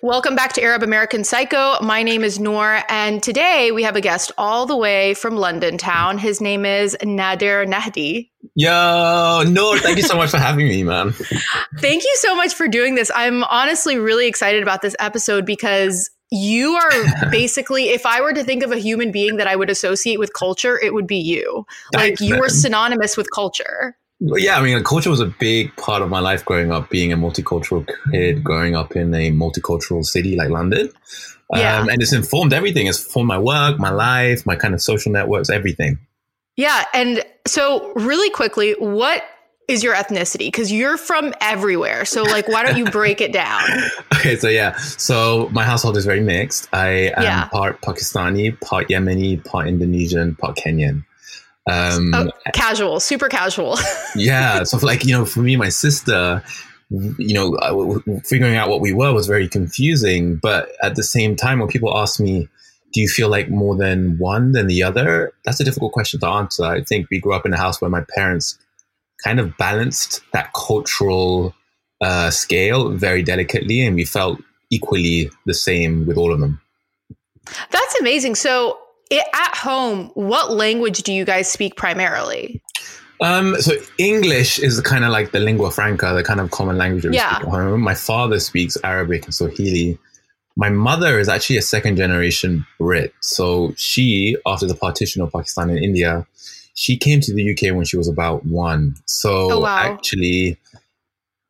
Welcome back to Arab American Psycho. My name is Noor, and today we have a guest all the way from London town. His name is Nadir Nahdi. Yo, Noor, thank you so much for having me, man. Thank you so much for doing this. I'm honestly really excited about this episode because you are basically, if I were to think of a human being that I would associate with culture, it would be you. Thanks, like you man. are synonymous with culture. Yeah, I mean, culture was a big part of my life growing up, being a multicultural kid, growing up in a multicultural city like London. Yeah. Um, and it's informed everything. It's formed my work, my life, my kind of social networks, everything. Yeah. And so, really quickly, what is your ethnicity? Because you're from everywhere. So, like, why don't you break it down? Okay, so yeah, so my household is very mixed. I am Yeah. part Pakistani, part Yemeni, part Indonesian, part Kenyan. Um, Oh, casual, super casual. yeah so like you know for me and my sister you know I w- w- figuring out what we were was very confusing but at the same time when people ask me do you feel like more than one than the other that's a difficult question to answer i think we grew up in a house where my parents kind of balanced that cultural uh, scale very delicately and we felt equally the same with all of them That's amazing. So, it, at home, what language do you guys speak primarily? Um, so English is kind of like the lingua franca, the kind of common language that we Yeah. speak at home. My father speaks Arabic and Swahili. My mother is actually a second generation Brit. So she, after the partition of Pakistan and India, she came to the UK when she was about one. So Oh, wow. actually,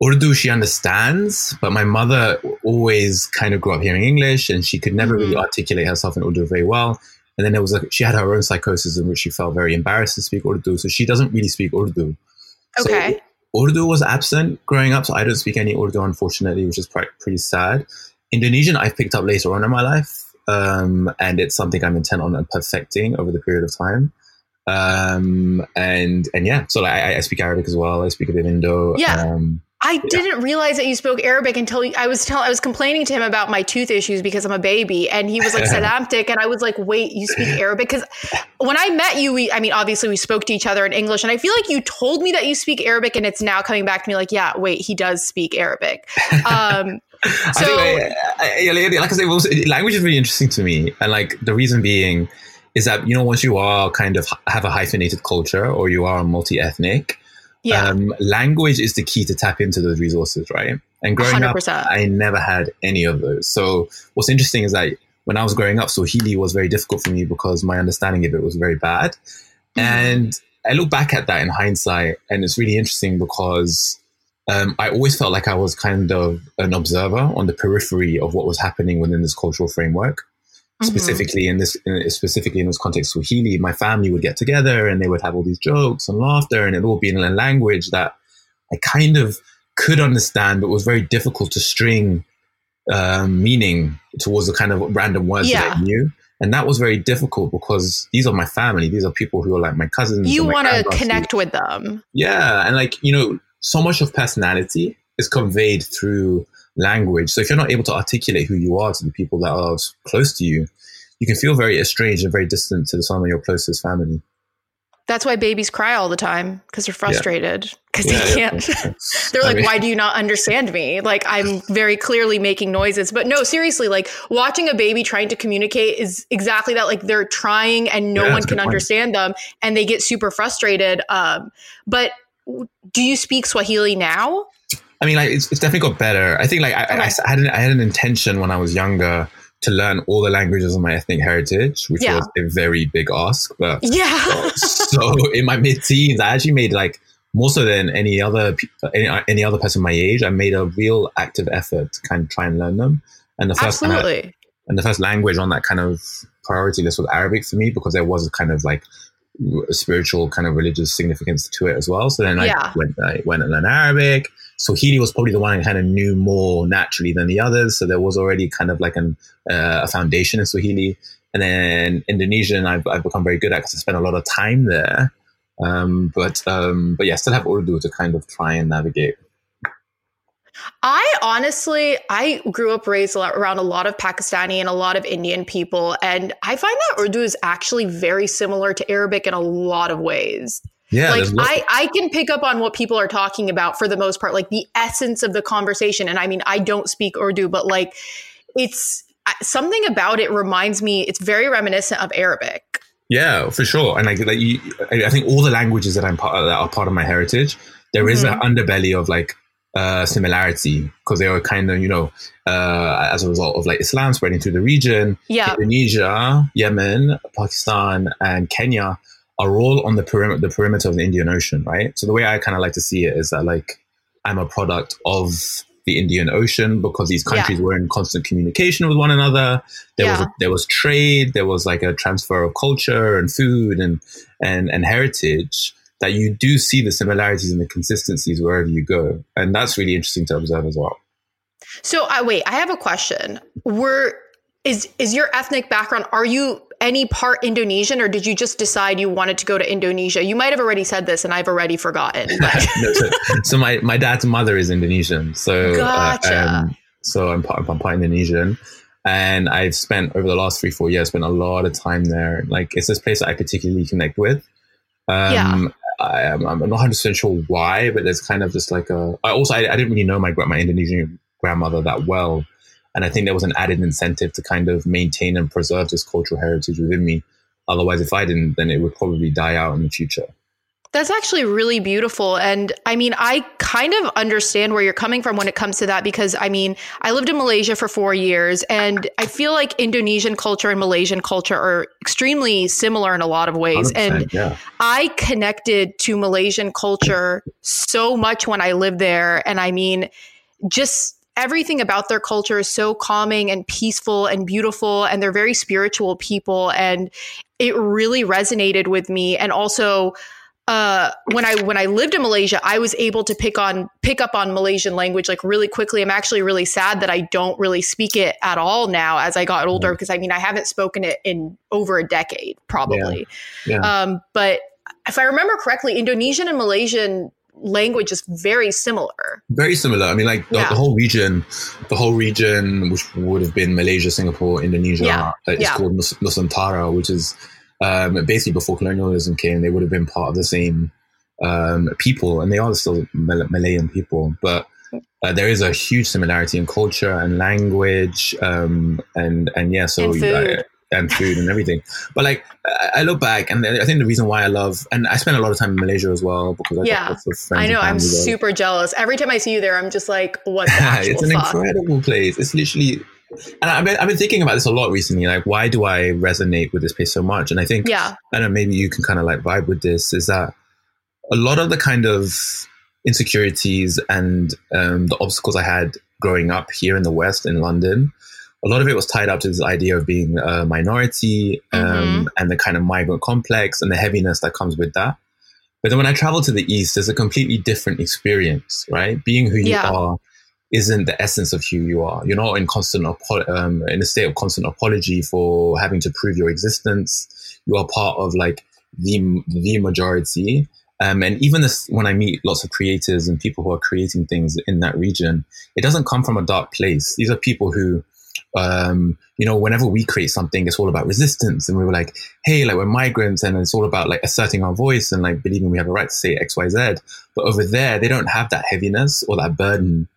Urdu she understands, but my mother always kind of grew up hearing English and she could never Mhm. really articulate herself in Urdu very well. And then there was a, she had her own psychosis in which she felt very embarrassed to speak Urdu. So she doesn't really speak Urdu. So Okay. Urdu was absent growing up, so I don't speak any Urdu, unfortunately, which is pretty sad. Indonesian I've picked up later on in my life, um, and it's something I'm intent on perfecting over the period of time. Um, and and yeah, so like, I, I speak Arabic as well. I speak a bit of Indo. Yeah. Um, I didn't realize that you spoke Arabic until I was tell I was complaining to him about my tooth issues because I'm a baby, and he was like Salamtic, and I was like, "Wait, you speak Arabic?" Because when I met you, we I mean, obviously we spoke to each other in English, and I feel like you told me that you speak Arabic, and it's now coming back to me like, "Yeah, wait, he does speak Arabic." Um, So- I, I, like I it language is really interesting to me, and like the reason being is that you know once you are kind of have a hyphenated culture or you are multi ethnic, yeah, um, language is the key to tap into those resources, right? And growing up, 100%. I never had any of those. So what's interesting is that when I was growing up, Swahili was very difficult for me because my understanding of it was very bad. Mhm. And I look back at that in hindsight, and it's really interesting because um, I always felt like I was kind of an observer on the periphery of what was happening within this cultural framework Mhm. specifically in this in, specifically in this context Swahili, my family would get together and they would have all these jokes and laughter, and it would all be in a language that I kind of could understand, but was very difficult to string um, meaning towards the kind of random words that I knew. And that was very difficult because these are my family. These are people who are like my cousins. you want to connect with them. Yeah, and like you know, so much of personality is conveyed through language. So if you're not able to articulate who you are to the people that are close to you, you can feel very estranged and very distant to some of your closest family. That's why babies cry all the time because they're frustrated because Yeah, they can't. They're I like, mean- why do you not understand me? Like, I'm very clearly making noises. But no, seriously, like watching a baby trying to communicate is exactly that. Like, they're trying and no Yeah, one can understand them and they get super frustrated. Um, but do you speak Swahili now? I mean, like it's, it's definitely got better. I think like I, I- I, Okay. s- I had an, I had an intention when I was younger to learn all the languages of my ethnic heritage, which Yeah. was a very big ask. But Yeah. so in my mid teens, I actually made like more so than any other any, any other person my age. I made a real active effort to kind of try and learn them. And the first kind of- Absolutely. and the first language on that kind of priority list was Arabic for me because there was a kind of like a spiritual kind of religious significance to it as well. So then I Yeah. went I went and learned Arabic. Swahili was probably the one I kind of knew more naturally than the others. So there was already kind of like an, uh, a foundation in Swahili. And then Indonesian, I've, I've become very good at because I spent a lot of time there. Um, but um, but yeah, still have Urdu to kind of try and navigate. I honestly, I grew up raised around a lot of Pakistani and a lot of Indian people, and I find that Urdu is actually very similar to Arabic in a lot of ways. Yeah, like I, I can pick up on what people are talking about for the most part, like the essence of the conversation. And I mean, I don't speak Urdu, but like it's something about it reminds me. It's very reminiscent of Arabic. Yeah, for sure. And like, like you, I think all the languages that I'm part of, that are part of my heritage, there mm-hmm. is an underbelly of like uh, similarity because they were kind of, you know, uh, as a result of like Islam spreading through the region. Yeah. Indonesia, Yemen, Pakistan, and Kenya are all on the perimeter, the perimeter of the Indian Ocean, right? So the way I kind of like to see it is that like I'm a product of the Indian Ocean because these countries yeah. were in constant communication with one another. There yeah. was a, there was trade, there was like a transfer of culture and food and and and heritage that you do see the similarities and the consistencies wherever you go. And that's really interesting to observe as well. So I uh, wait, I have a question. Were is is your ethnic background are you any part Indonesian or did you just decide you wanted to go to Indonesia? You might have already said this and I've already forgotten. no, so, so, my, my dad's mother is Indonesian. So, gotcha. uh, um, so I'm part, I'm part Indonesian and I've spent over the last three, four years, spent a lot of time there. Like it's this place that I particularly connect with. Um, yeah. I, am I'm not 100% sure why, but there's kind of just like a. I also, I, I didn't really know my my Indonesian grandmother that well, and I think there was an added incentive to kind of maintain and preserve this cultural heritage within me. Otherwise, if I didn't, then it would probably die out in the future. That's actually really beautiful. And I mean, I kind of understand where you're coming from when it comes to that because I mean, I lived in Malaysia for four years and I feel like Indonesian culture and Malaysian culture are extremely similar in a lot of ways. And yeah. I connected to Malaysian culture so much when I lived there. And I mean, just everything about their culture is so calming and peaceful and beautiful and they're very spiritual people and it really resonated with me and also uh, when I when I lived in Malaysia, I was able to pick on pick up on Malaysian language like really quickly. I'm actually really sad that I don't really speak it at all now as I got older because I mean I haven't spoken it in over a decade probably. Yeah. Yeah. Um, but if I remember correctly, Indonesian and Malaysian language is very similar. Very similar. I mean, like the, yeah. the, whole region, the whole region, which would have been Malaysia, Singapore, Indonesia, yeah. uh, is called Nus- Nusantara, which is um, basically before colonialism came, they would have been part of the same um, people, and they are still Mal- Malayan people. But uh, there is a huge similarity in culture and language, um, and and yeah, so and food. Uh, and food and everything. But like, I look back, and I think the reason why I love, and I spent a lot of time in Malaysia as well because I yeah, I know I'm there. super jealous. Every time I see you there, I'm just like, what? it's an fuck? incredible place. It's literally and I've been, I've been thinking about this a lot recently. Like, why do I resonate with this place so much? And I think, yeah, I don't know maybe you can kind of like vibe with this. Is that a lot of the kind of insecurities and um, the obstacles I had growing up here in the West in London, a lot of it was tied up to this idea of being a minority um, mm-hmm. and the kind of migrant complex and the heaviness that comes with that. But then when I travel to the East, there's a completely different experience, right? Being who you yeah. are isn't the essence of who you are. You're not in constant um, in a state of constant apology for having to prove your existence. You are part of like the the majority. Um, and even this, when I meet lots of creators and people who are creating things in that region, it doesn't come from a dark place. These are people who, um, you know, whenever we create something, it's all about resistance. And we were like, hey, like we're migrants and it's all about like asserting our voice and like believing we have a right to say X, Y, Z. But over there, they don't have that heaviness or that burden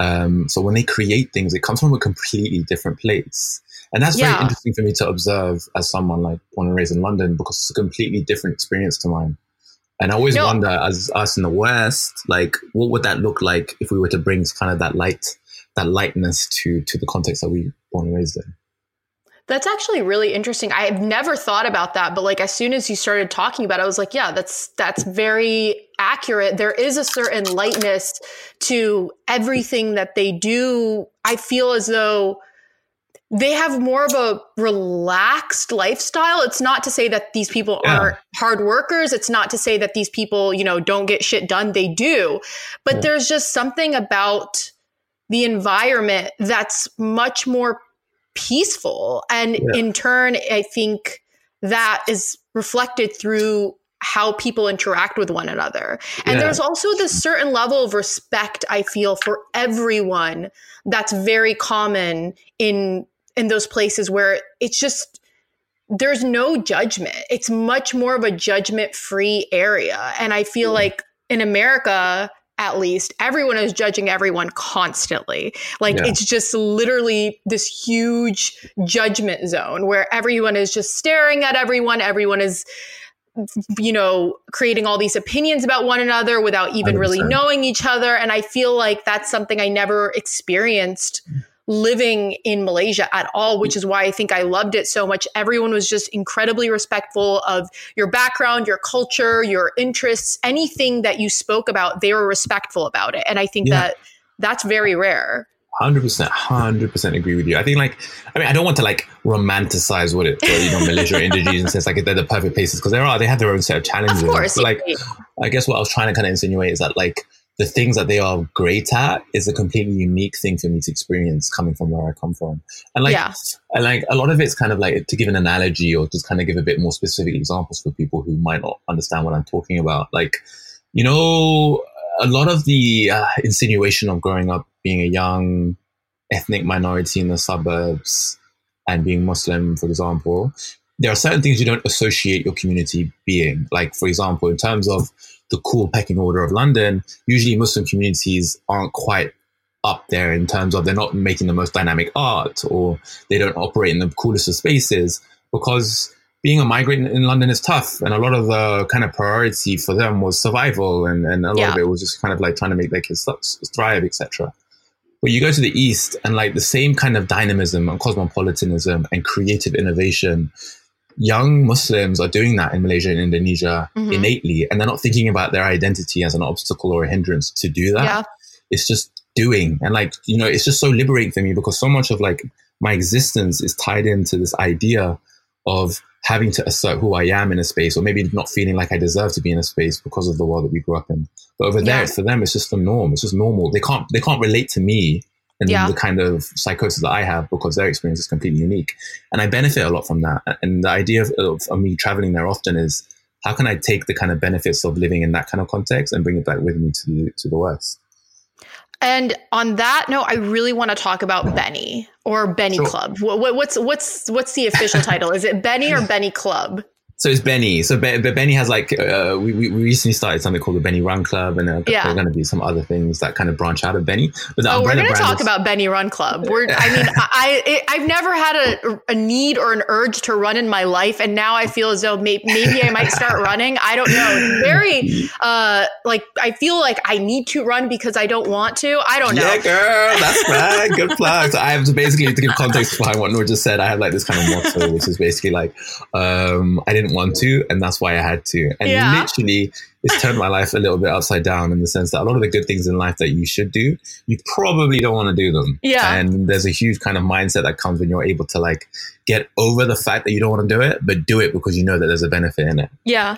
um, so when they create things, it comes from a completely different place. And that's yeah. very interesting for me to observe as someone like born and raised in London because it's a completely different experience to mine. And I always no. wonder, as us in the West, like what would that look like if we were to bring kind of that light, that lightness to to the context that we born and raised in? That's actually really interesting. I've never thought about that, but like as soon as you started talking about it, I was like, yeah, that's that's very accurate. There is a certain lightness to everything that they do. I feel as though they have more of a relaxed lifestyle. It's not to say that these people yeah. are hard workers. It's not to say that these people, you know, don't get shit done. They do. But yeah. there's just something about the environment that's much more peaceful. And yeah. in turn, I think that is reflected through how people interact with one another. And yeah. there's also this certain level of respect I feel for everyone that's very common in in those places where it's just there's no judgment. It's much more of a judgment free area. And I feel yeah. like in America, at least, everyone is judging everyone constantly. Like yeah. it's just literally this huge judgment zone where everyone is just staring at everyone. Everyone is you know, creating all these opinions about one another without even 100%. really knowing each other. And I feel like that's something I never experienced living in Malaysia at all, which mm. is why I think I loved it so much. Everyone was just incredibly respectful of your background, your culture, your interests, anything that you spoke about, they were respectful about it. And I think yeah. that that's very rare. Hundred percent, hundred percent agree with you. I think like, I mean, I don't want to like romanticize what it, you know, Malaysia or Indonesia says like they're the perfect places because there are they have their own set of challenges. Of course, but, like, I guess what I was trying to kind of insinuate is that like the things that they are great at is a completely unique thing for me to experience coming from where I come from. And like, yeah. and like a lot of it's kind of like to give an analogy or just kind of give a bit more specific examples for people who might not understand what I'm talking about. Like, you know, a lot of the uh, insinuation of growing up being a young ethnic minority in the suburbs and being Muslim, for example, there are certain things you don't associate your community being. Like, for example, in terms of the cool pecking order of London, usually Muslim communities aren't quite up there in terms of they're not making the most dynamic art or they don't operate in the coolest of spaces because being a migrant in London is tough, and a lot of the kind of priority for them was survival, and, and a lot yeah. of it was just kind of like trying to make their kids thrive, etc. But you go to the east, and like the same kind of dynamism and cosmopolitanism and creative innovation, young Muslims are doing that in Malaysia and Indonesia mm-hmm. innately, and they're not thinking about their identity as an obstacle or a hindrance to do that. Yeah. It's just doing, and like you know, it's just so liberating for me because so much of like my existence is tied into this idea of having to assert who I am in a space, or maybe not feeling like I deserve to be in a space because of the world that we grew up in. But over there, yeah. for them, it's just the norm. It's just normal. They can't they can't relate to me and yeah. the kind of psychosis that I have because their experience is completely unique, and I benefit a lot from that. And the idea of, of, of me traveling there often is how can I take the kind of benefits of living in that kind of context and bring it back with me to to the West. And on that note, I really want to talk about Beni or Beni sure. Club. What, what's what's what's the official title? Is it Beni or Beni Club? So it's Beni. So Be- Beni has like uh, we, we recently started something called the Beni Run Club, and uh, yeah. there are going to be some other things that kind of branch out of Beni. But oh, we're going to talk is- about Beni Run Club. We're, I mean, I, I I've never had a, a need or an urge to run in my life, and now I feel as though may- maybe I might start running. I don't know. very uh, like I feel like I need to run because I don't want to. I don't know. Yeah, girl, that's right. Good plug. So I have to basically to give context behind what Noor just said. I have like this kind of motto, which is basically like um, I didn't didn't want to, and that's why I had to. And yeah. literally, it's turned my life a little bit upside down in the sense that a lot of the good things in life that you should do, you probably don't want to do them. Yeah. And there's a huge kind of mindset that comes when you're able to like get over the fact that you don't want to do it, but do it because you know that there's a benefit in it. Yeah.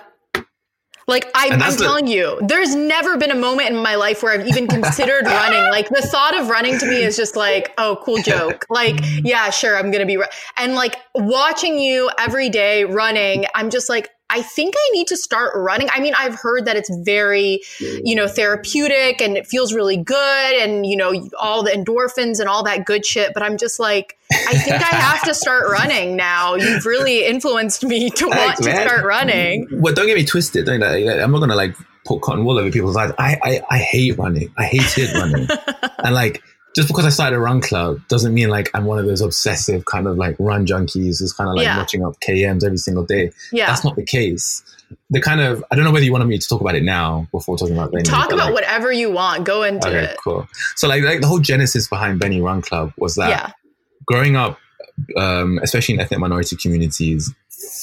Like I, am telling you, there's never been a moment in my life where I've even considered running. Like the thought of running to me is just like, oh, cool joke. Like, yeah, sure, I'm gonna be. And like watching you every day running, I'm just like, I think I need to start running. I mean, I've heard that it's very, you know, therapeutic and it feels really good and, you know, all the endorphins and all that good shit. But I'm just like, I think I have to start running now. You've really influenced me to want to start running. Well, don't get me twisted. I'm not going to like put cotton wool over people's eyes. I, I, I hate running. I hated running. and like, just because I started a run club doesn't mean like I'm one of those obsessive kind of like run junkies who's kind of like yeah. watching up KMs every single day. Yeah. That's not the case. The kind of I don't know whether you wanted me to talk about it now before talking about Beni. Talk about like, whatever you want. Go into okay, it. Cool. So like like the whole genesis behind Beni Run Club was that yeah. growing up, um, especially in ethnic minority communities,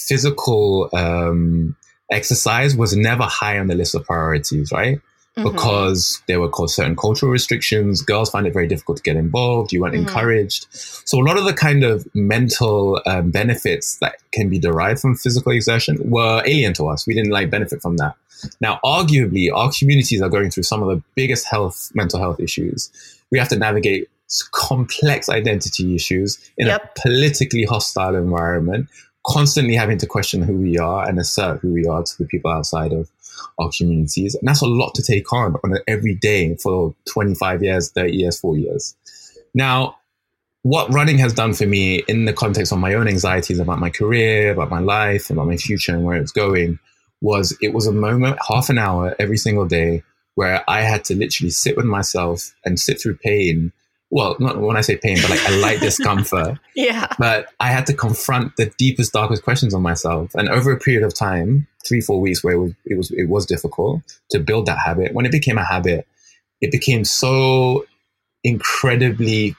physical um, exercise was never high on the list of priorities, right? Mm-hmm. because there were certain cultural restrictions. Girls find it very difficult to get involved. You weren't mm-hmm. encouraged. So a lot of the kind of mental um, benefits that can be derived from physical exertion were alien to us. We didn't like benefit from that. Now, arguably, our communities are going through some of the biggest health, mental health issues. We have to navigate complex identity issues in yep. a politically hostile environment, constantly having to question who we are and assert who we are to the people outside of our communities. And that's a lot to take on on every day for 25 years, 30 years, four years. Now, what running has done for me in the context of my own anxieties about my career, about my life, about my future and where it's going was it was a moment, half an hour every single day where I had to literally sit with myself and sit through pain. Well, not when I say pain, but like a light discomfort. Yeah. But I had to confront the deepest, darkest questions on myself. And over a period of time, three, four weeks, where it was, it was, it was difficult to build that habit. When it became a habit, it became so incredibly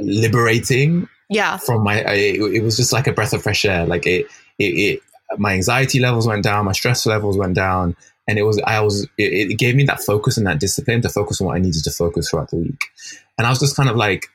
liberating Yeah. from my I, it was just like a breath of fresh air like it, it it my anxiety levels went down my stress levels went down and it was i was it, it gave me that focus and that discipline to focus on what i needed to focus throughout the week and i was just kind of like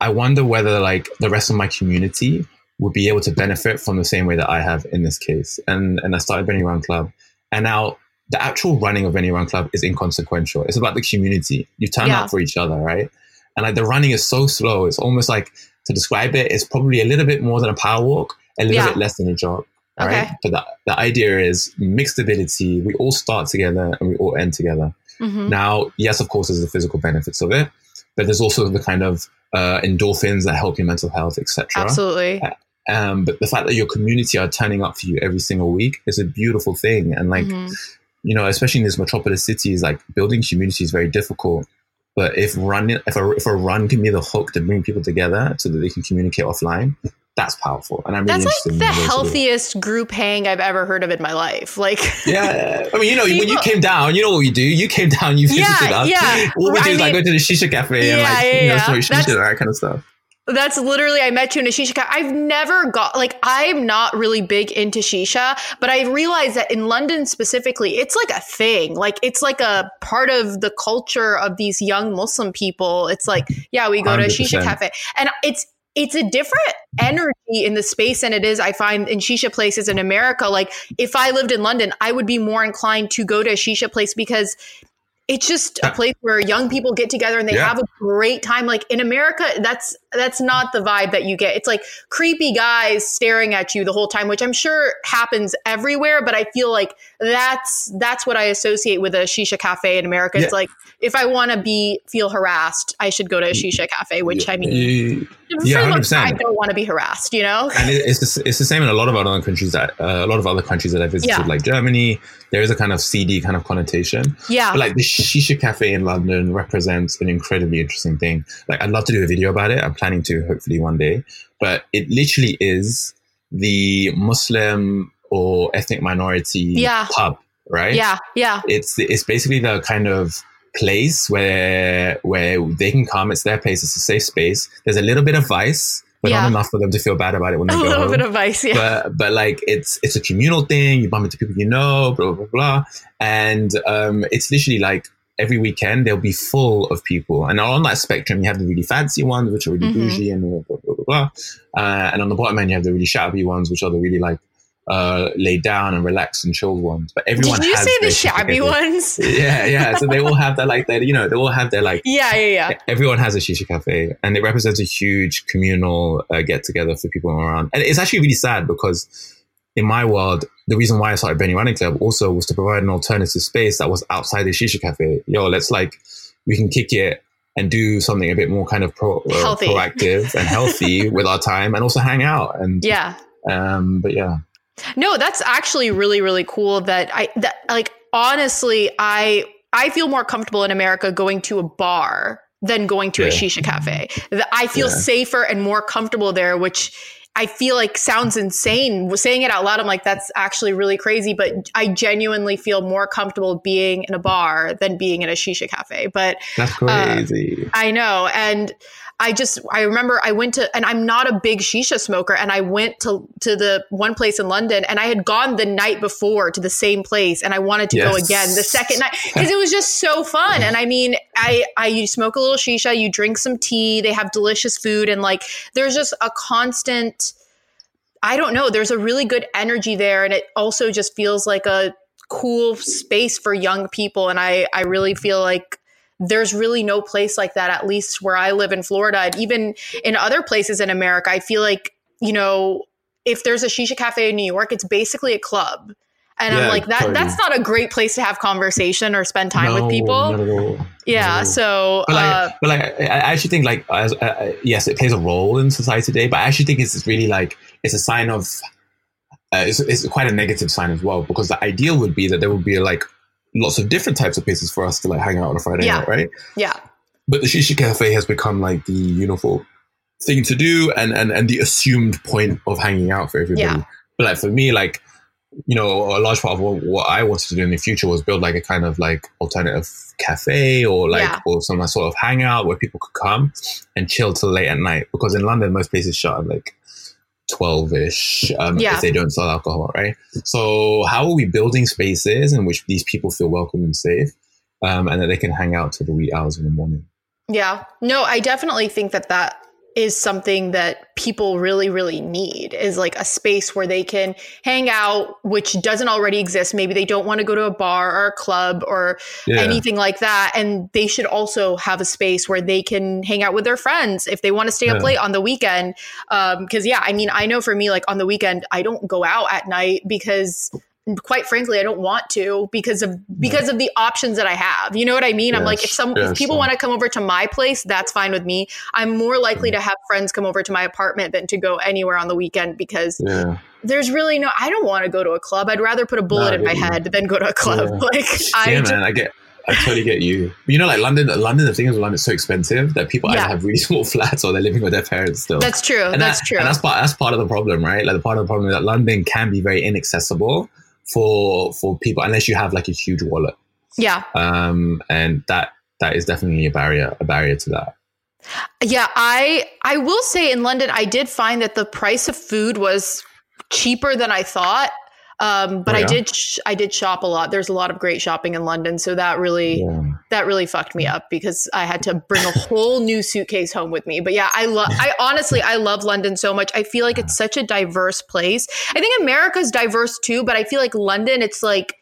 i wonder whether like the rest of my community would be able to benefit from the same way that i have in this case and and i started beni run club and now the actual running of Beni Run Club is inconsequential. It's about the community. You turn Yeah. out for each other, right? And like the running is so slow. It's almost like to describe it, it's probably a little bit more than a power walk, a little Yeah. bit less than a jog. Right. But the, the idea is mixed ability. We all start together and we all end together. Mhm. Now, yes, of course, there's the physical benefits of it, but there's also the kind of uh, endorphins that help your mental health, etc. Absolutely. Um, but the fact that your community are turning up for you every single week is a beautiful thing. And like, Mhm. you know, especially in these metropolis cities, like building community is very difficult. But if running, if a, if a run can be the hook to bring people together so that they can communicate offline, that's powerful. And I'm really That's like the healthiest group hang I've ever heard of in my life. Like, Yeah, I mean, you know, when you came down, you know what we do. You came down, you visited Yeah, us. yeah. What we do I is like mean- go to the shisha cafe and like yeah, you know yeah. smoke shisha and that kind of stuff. That's literally I met you in a shisha. cafe. I've never got like I'm not really big into shisha, but I realized that in London specifically, it's like a thing. Like it's like a part of the culture of these young Muslim people. It's like, yeah, we go to a shisha cafe, and it's it's a different energy in the space than it is I find in shisha places in America. Like if I lived in London, I would be more inclined to go to a shisha place because it's just a place where young people get together and they Yeah. have a great time. Like in America, that's that's not the vibe that you get. It's like creepy guys staring at you the whole time, which I'm sure happens everywhere. But I feel like that's that's what I associate with a shisha cafe in America. It's like if I want to be feel harassed, I should go to a shisha cafe. Which I mean, You- yeah, the most I don't want to be harassed. You know? and it, it's the, it's the same in a lot of other countries that uh, a lot of other countries that I visited, Yeah. like Germany. There is a kind of seedy kind of connotation, Yeah. but like the shisha cafe in London represents an incredibly interesting thing. Like I'd love to do a video about it. I'm planning to hopefully one day, but it literally is the Muslim or ethnic minority Yeah. pub, right? yeah. Yeah. it's it's basically the kind of place where where they can come. It's their place. It's a safe space. There's a little bit of vice, but Yeah. not enough for them to feel bad about it when they A go A little home. bit of vice, Yeah. but but like it's it's a communal thing. You bump into people you know, blah blah blah, blah. and um, it's literally like every weekend they'll be full of people. And on that spectrum, you have the really fancy ones, which are really Mhm. bougie and blah blah blah, blah, blah. Uh, and on the bottom end, you have the really shabby ones, which are the really like uh, laid down and relax and chill ones. But everyone Did you say the shabby ones? Yeah, yeah. So they all have that like that. You know, they all have their like. Yeah. Yeah. Yeah. Everyone has a shisha cafe, and it represents a huge communal uh, get together for people around. And it's actually really sad because in my world, the reason why I started Beni Running Club also was to provide an alternative space that was outside the shisha cafe. Yo, let's like we can kick it and do something a bit more kind of pro, uh, proactive and healthy with our time, and also hang out. And Yeah. um, but yeah, No, that's actually really really cool that I that like honestly I I feel more comfortable in America going to a bar than going to a shisha cafe. That I feel Yeah. safer and more comfortable there which I feel like sounds insane. Saying it out loud, I'm like, that's actually really crazy. But I genuinely feel more comfortable being in a bar than being in a shisha cafe. But that's Uh, crazy. I know. And I just I remember I went to and I'm not a big shisha smoker and I went to to the one place in London and I had gone the night before to the same place and I wanted to go again the second night because it was just so fun. And I mean I I you smoke a little shisha you drink some tea they have delicious food and like there's just a constant I don't know there's a really good energy there and it also just feels like a cool space for young people and I I really feel like there's really no place like that, at least where I live in Florida. And even in other places in America, I feel like, you know, if there's a shisha cafe in New York, it's basically a club. And I'm like, that totally. that's not a great place to have conversation or spend time No, with people. Not at all. yeah. So But like, uh, but like, I I actually think like, as, uh, uh, yes, it plays a role in society today. But I actually think it's really like it's a sign of, uh, it's, it's quite a negative sign as well because the ideal would be that there would be like lots of different types of places for us to like hang out on a Friday Yeah. night, right? Yeah. But the Shisha Cafe has become like the uniform thing to do and, and, and the assumed point of hanging out for everybody. Yeah. But like for me, like, you know, a large part of what, what I wanted to do in the future was build like a kind of like alternative cafe or like Yeah. or some sort of hangout where people could come and chill till late at night. Because in London, most places shut at like twelve ish um, Yeah. if they don't sell alcohol, right? So how are we building spaces in which these people feel welcome and safe, um, and that they can hang out till the wee hours in the morning? Yeah. No, I definitely think that that is something that people really, really need is like a space where they can hang out, which doesn't already exist. Maybe they don't want to go to a bar or a club or Yeah. anything like that. And they should also have a space where they can hang out with their friends if they want to stay up late on the weekend. Um, cause yeah, I mean, I know for me, like on the weekend, I don't go out at night because quite frankly, I don't want to because of because of the options that I have. You know what I mean? I'm like, if some yes, if people yeah. want to come over to my place, that's fine with me. I'm more likely mm. to have friends come over to my apartment than to go anywhere on the weekend because Yeah. there's really no I don't want to go to a club. I'd rather put a bullet No, in my head than go to a club. Yeah. Like I just, man, I get, I totally get you. But you know, like London, London. The thing is, London's so expensive that people Yeah. either have really small flats or they're living with their parents still. that's true. and that's that- true. And that's part. That's part of the problem, right? Like the part of the problem is that London can be very inaccessible for for people unless you have like a huge wallet. yeah. Um, and that that is definitely a barrier, a barrier to that. Yeah, I I will say in London I did find that the price of food was cheaper than I thought. Um, but Oh, I did sh- I did shop a lot. There's a lot of great shopping in London, so that really Yeah. that really fucked me up because I had to bring a whole new suitcase home with me. But yeah, I love I honestly I love London so much. I feel like it's such a diverse place. I think America's diverse too, but I feel like London it's like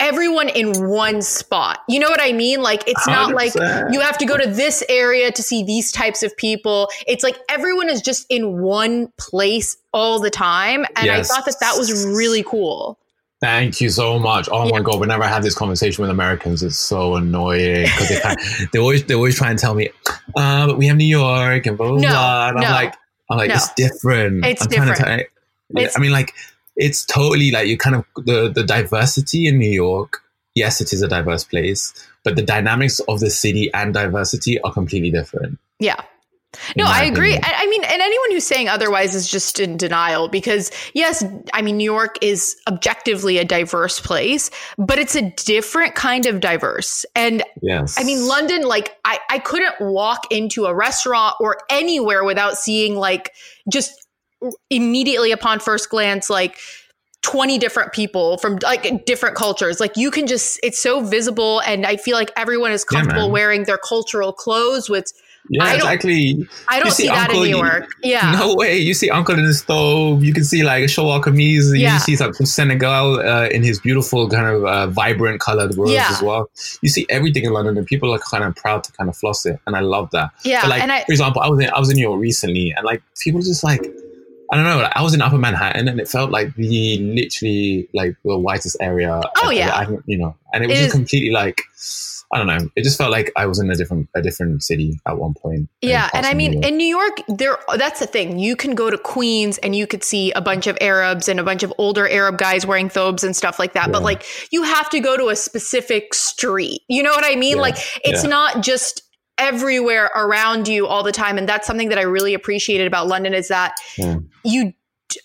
everyone in one spot. You know what I mean? Like it's not like you have to go to this area to see these types of people. It's like everyone is just in one place all the time and Yes. I thought that that was really cool. Thank you so much. Oh my god, whenever I have this conversation with Americans, it's so annoying because they, they always they always try and tell me, ah, but we have New York and blah blah No, blah. And no. I'm like, I'm like, No. it's different. It's I'm trying to different. tell- It's- I mean, like, it's totally like you kind of the the diversity in New York. Yes, it is a diverse place, but the dynamics of the city and diversity are completely different. Yeah. No, I agree. I, I mean, and anyone who's saying otherwise is just in denial because, yes, I mean, New York is objectively a diverse place, but it's a different kind of diverse. And Yes, I mean, London, like, I, I couldn't walk into a restaurant or anywhere without seeing, like, just immediately upon first glance, like, 20 different people from like different cultures. Like you can just, it's so visible. And I feel like everyone is comfortable man. wearing their cultural clothes, which Yeah, I exactly. I don't see see, that in New York. Yeah. No way. You see Uncle in the stove. You can see like Kameez. Yeah. You see some from Senegal uh, in his beautiful kind of uh, vibrant colored robes Yeah. as well. You see everything in London, and people are kind of proud to kind of floss it, and I love that. Yeah. But like, I, for example, I was in I was in New York recently, and like people just like. I don't know. Like, I was in Upper Manhattan, and it felt like the literally like the whitest area. Oh, yeah. I, you know, and it was It just is- completely like I don't know. It just felt like I was in a different a different city at one point. yeah. And I mean, in New York, there, that's the thing. You can go to Queens and you could see a bunch of Arabs and a bunch of older Arab guys wearing thobes and stuff like that. But like, you have to go to a specific street. You know what I mean? Yeah. Like, it's Yeah. not just everywhere around you all the time. And that's something that I really appreciated about London is that Yeah. you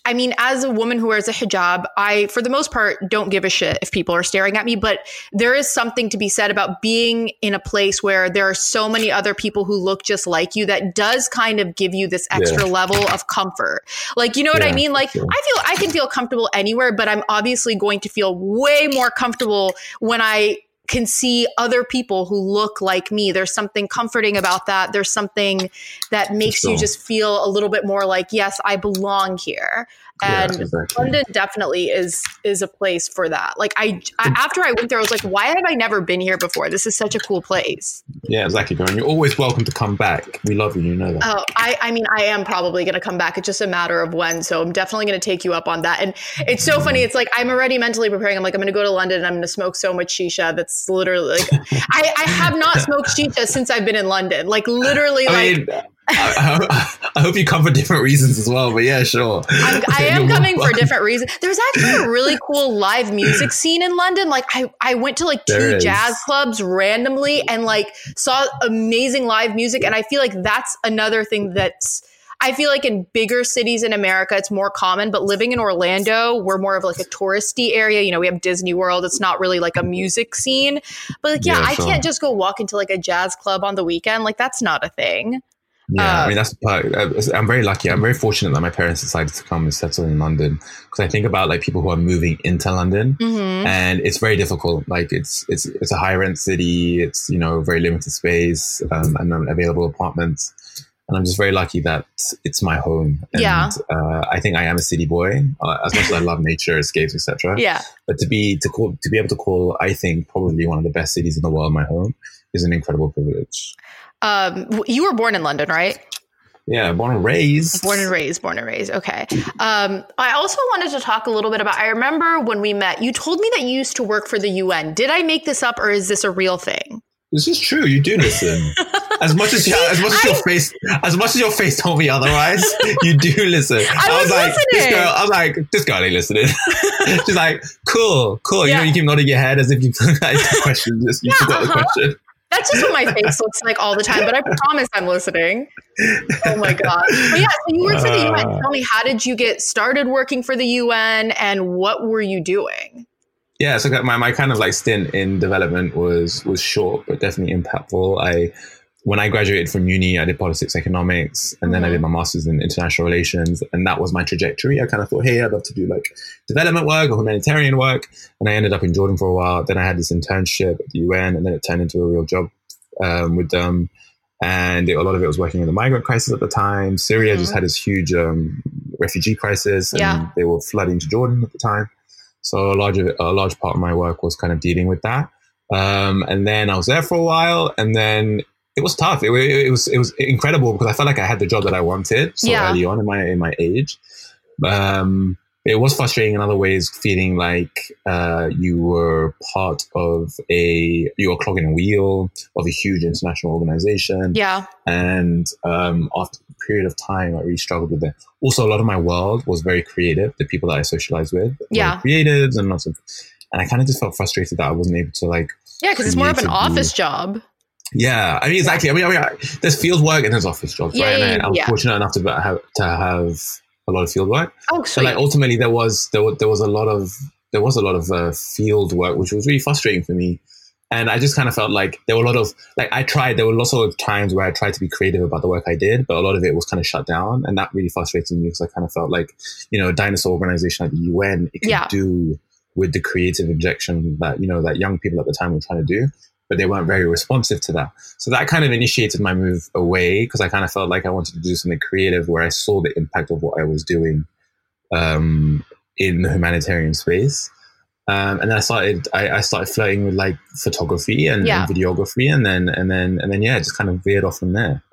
I mean, as a woman who wears a hijab, I, for the most part, don't give a shit if people are staring at me. But there is something to be said about being in a place where there are so many other people who look just like you that does kind of give you this extra Yeah. level of comfort. Like, you know what I mean? Like, sure. I feel I can feel comfortable anywhere, but I'm obviously going to feel way more comfortable when I can see other people who look like me. There's something comforting about that. There's something that makes you just feel a little bit more like, yes, I belong here. Yeah, And exactly. London definitely is is a place for that. Like I, I after I went there, I was like, why have I never been here before? This is such a cool place. Yeah, exactly, Darren. You're always welcome to come back. We love you. You know that. Oh, I, I mean, I am probably going to come back. It's just a matter of when. So I'm definitely going to take you up on that. And it's so funny. It's like I'm already mentally preparing. I'm like, I'm going to go to London and I'm going to smoke so much shisha. That's literally like, I, I have not smoked shisha since I've been in London. Like literally, I like mean, I, I, hope you come for different reasons as well. But yeah, sure. I'm, I am coming for different reasons. There's actually a really cool live music scene in London. Like I, I went to like two jazz clubs randomly and like saw amazing live music. And I feel like that's another thing that's I feel like in bigger cities in America, it's more common, but living in Orlando, we're more of like a touristy area. You know, we have Disney World. It's not really like a music scene. But like, yeah, yeah I can't just go walk into like a jazz club on the weekend. Like, that's not a thing. Yeah, um, I mean that's part. Uh, I'm very lucky. I'm very fortunate that my parents decided to come and settle in London because I think about like people who are moving into London, mm-hmm. and it's very difficult. Like it's it's it's a high rent city. It's you know very limited space um, and available apartments, and I'm just very lucky that it's my home. And, yeah, uh, I think I am a city boy uh, as much as I love nature, escapes, etc. Yeah, but to be to call to be able to call, I think probably one of the best cities in the world my home is an incredible privilege. Um, you were born in London, right? Yeah, born and raised. Born and raised, born and raised. Okay. Um, I also wanted to talk a little bit about. I remember when we met, you told me that you used to work for the UN. Did I make this up, or is this a real thing? This is true. You do listen. As much as, you, as much as your face, as much as your face told me otherwise, you do listen. I, I was, was, like, listening. this girl. I was like, this girl ain't listening. She's like, cool, cool. Yeah. You know, you keep nodding your head as if you forgot the question. Just you yeah, forgot uh-huh. the question. That's just what my face looks like all the time, but I promise I'm listening. Oh my God. But yeah, so you worked for the UN. Uh. Tell me, how did you get started working for the UN and what were you doing? Yeah, so my, my kind of like stint in development was was short, but definitely impactful. I when I graduated from uni, I did politics economics, and then mm-hmm. I did my master's in international relations, and that was my trajectory. I kind of thought, hey, I'd love to do like development work or humanitarian work, and I ended up in Jordan for a while. Then I had this internship at the UN, and then it turned into a real job um, with them. And it, a lot of it was working in the migrant crisis at the time. Syria mm-hmm. just had this huge um, refugee crisis, and yeah. they were flooding to Jordan at the time. So a large a large part of my work was kind of dealing with that. Um, and then I was there for a while, and then it was tough. It, it, was it was incredible because I felt like I had the job that I wanted so yeah. early on in my in my age. Um, it was frustrating in other ways, feeling like uh, you were part of a you were clogging a wheel of a huge international organization. Yeah, and um, after a period of time, I really struggled with it. Also, a lot of my world was very creative. The people that I socialized with, yeah, creatives and lots of, and I kind of just felt frustrated that I wasn't able to like. Yeah, because it's more of an office job. Yeah, I mean exactly. I mean, I mean, there's field work and there's office jobs, yeah, right? Yeah, and I, am yeah. fortunate enough to have to have a lot of field work. Oh. So like ultimately, there was there was, there was a lot of there was a lot of uh, field work, which was really frustrating for me. And I just kind of felt like there were a lot of like I tried. There were lots of times where I tried to be creative about the work I did, but a lot of it was kind of shut down, and that really frustrated me because I kind of felt like you know a dinosaur organization like the UN it could yeah. do with the creative injection that you know that young people at the time were trying to do but they weren't very responsive to that. So that kind of initiated my move away because I kind of felt like I wanted to do something creative where I saw the impact of what I was doing um, in the humanitarian space. Um, and then I started, I, I, started flirting with like photography and, yeah. and, videography, and then, and then, and then, yeah, just kind of veered off from there.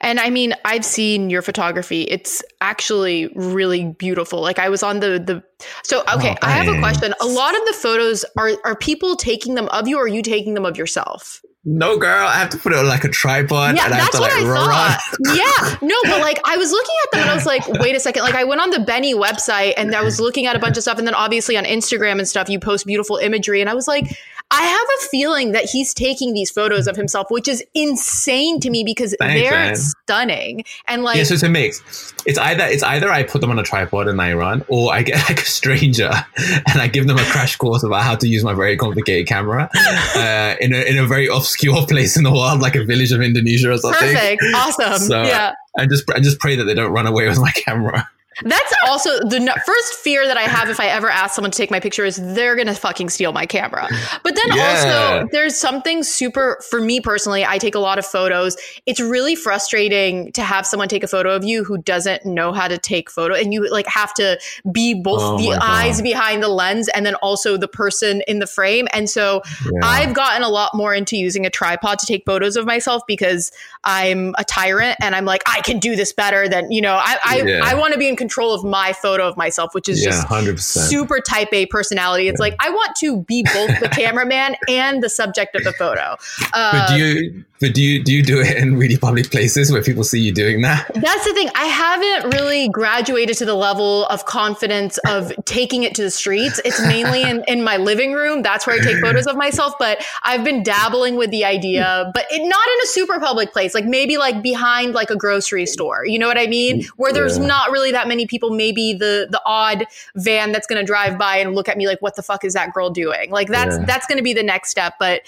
And I mean, I've seen your photography. It's actually really beautiful. Like I was on the the So oh, okay, oh, I have a question. A lot of the photos are are people taking them of you or are you taking them of yourself? No, girl, I have to put it on like a tripod. Yeah, and I that's to, what like, I thought. yeah, no, but like I was looking at them and I was like, wait a second. Like I went on the Beni website and I was looking at a bunch of stuff, and then obviously on Instagram and stuff, you post beautiful imagery, and I was like, I have a feeling that he's taking these photos of himself, which is insane to me because Thanks, they're man. stunning. And like, yeah, so it's a mix. It's either it's either I put them on a tripod and I run, or I get like a stranger and I give them a crash course about how to use my very complicated camera uh, in a in a very obscure place in the world, like a village of Indonesia or something. Perfect, awesome. So yeah, I just I just pray that they don't run away with my camera. That's also the first fear that I have if I ever ask someone to take my picture is they're going to fucking steal my camera. But then yeah. also there's something super for me personally, I take a lot of photos. It's really frustrating to have someone take a photo of you who doesn't know how to take photo and you like have to be both oh the eyes behind the lens and then also the person in the frame. And so yeah. I've gotten a lot more into using a tripod to take photos of myself because I'm a tyrant and I'm like I can do this better than, you know, I I, yeah. I want to be in control of my photo of myself, which is yeah, just hundred percent. super type A personality. It's like I want to be both the cameraman and the subject of the photo. Uh, But do you but do you do you do it in really public places where people see you doing that? That's the thing. I haven't really graduated to the level of confidence of taking it to the streets. It's mainly in, in my living room. That's where I take photos of myself. But I've been dabbling with the idea, but it, not in a super public place, like maybe like behind like a grocery store. You know what I mean? Where there's Yeah. not really that many people. Maybe the the odd van that's going to drive by and look at me like, "What the fuck is that girl doing?" Like that's Yeah. that's going to be the next step. But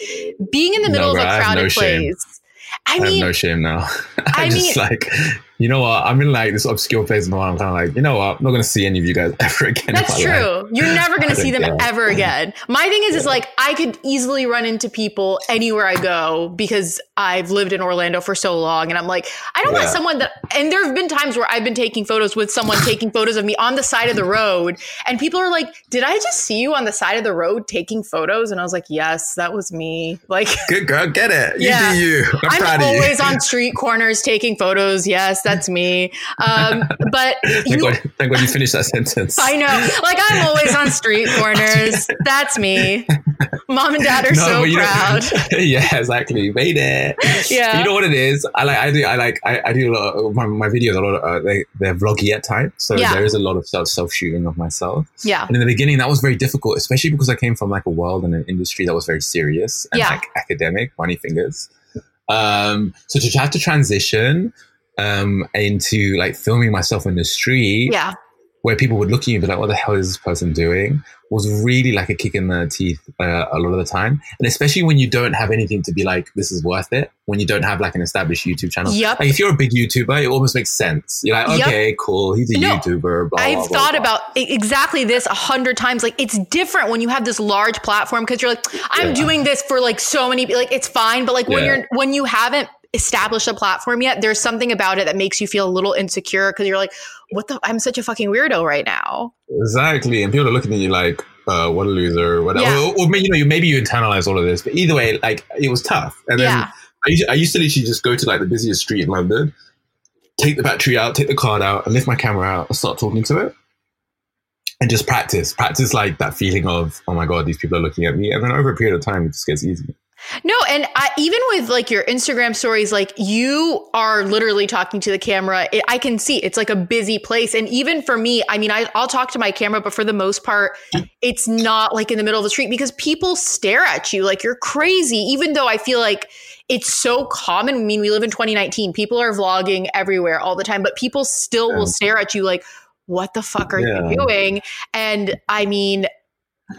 being in the middle No, of a crowded no shame. place. I I, mean, have no shame now. I'm I just like, you know what? I'm in like this obscure place in. I'm kind of like, you know what? I'm not going to see any of you guys ever again. That's my life. true. You're never going to see them care. ever again. My thing is, is like I could easily run into people anywhere I go because I've lived in Orlando for so long, and I'm like, I don't want someone that. And there have been times where I've been taking photos with someone taking photos of me on the side of the road, and people are like, "Did I just see you on the side of the road taking photos?" And I was like, "Yes, that was me." Like. Good girl, get it. You Yeah. do you. I'm, I'm of you. always on street corners taking photos. Yes, that's me. Um, but Thank you, God, thank God you finished that sentence. I know. Like I'm always on street corners. That's me. Mom and dad are so you know- proud. yeah, exactly. Made it. Yeah. You know what it is? I like. I do. I like. I, I do a lot. Of, my, my videos. A lot. Of, uh, they they're vloggy at times. So Yeah. there is a lot of self self shooting of myself. Yeah. And in the beginning, that was very difficult, especially because I came from like a world and an industry that was very serious and Yeah. like academic, money fingers. Um, so to have to transition um, into like filming myself in the street, Yeah. where people would look at you and be like, "What the hell is this person doing?" was really like a kick in the teeth uh, a lot of the time, and especially when you don't have anything to be like, "This is worth it." When you don't have like an established YouTube channel, Yep. like if you're a big YouTuber, it almost makes sense. You're like, Yep. "Okay, cool, he's a No, YouTuber." Blah, I've blah, blah, thought about exactly this a hundred times. Like it's different when you have this large platform because you're like, I'm Yeah. doing this for like so many. People, like it's fine, but like when Yeah. you're when you haven't established a platform yet, there's something about it that makes you feel a little insecure because you're like, what the? I'm such a fucking weirdo right now. Exactly, and people are looking at you like, uh, "What a loser!" Whatever. Yeah. Or, or maybe you know, you maybe you internalize all of this, but either way, like it was tough. And then Yeah. I, used, I used to literally just go to like the busiest street in London, take the battery out, take the card out, and lift my camera out and start talking to it, and just practice, practice like that feeling of, "Oh my god, these people are looking at me," and then over a period of time, it just gets easy. No, and I, even with like your Instagram stories, like you are literally talking to the camera. It, I can see it's like a busy place, and even for me, I mean, I, I'll talk to my camera, but for the most part, it's not like in the middle of the street because people stare at you like you're crazy. Even though I feel like it's so common. I mean, we live in 2019. People are vlogging everywhere all the time, but people still will stare at you like, "What the fuck are Yeah. you doing?" And I mean,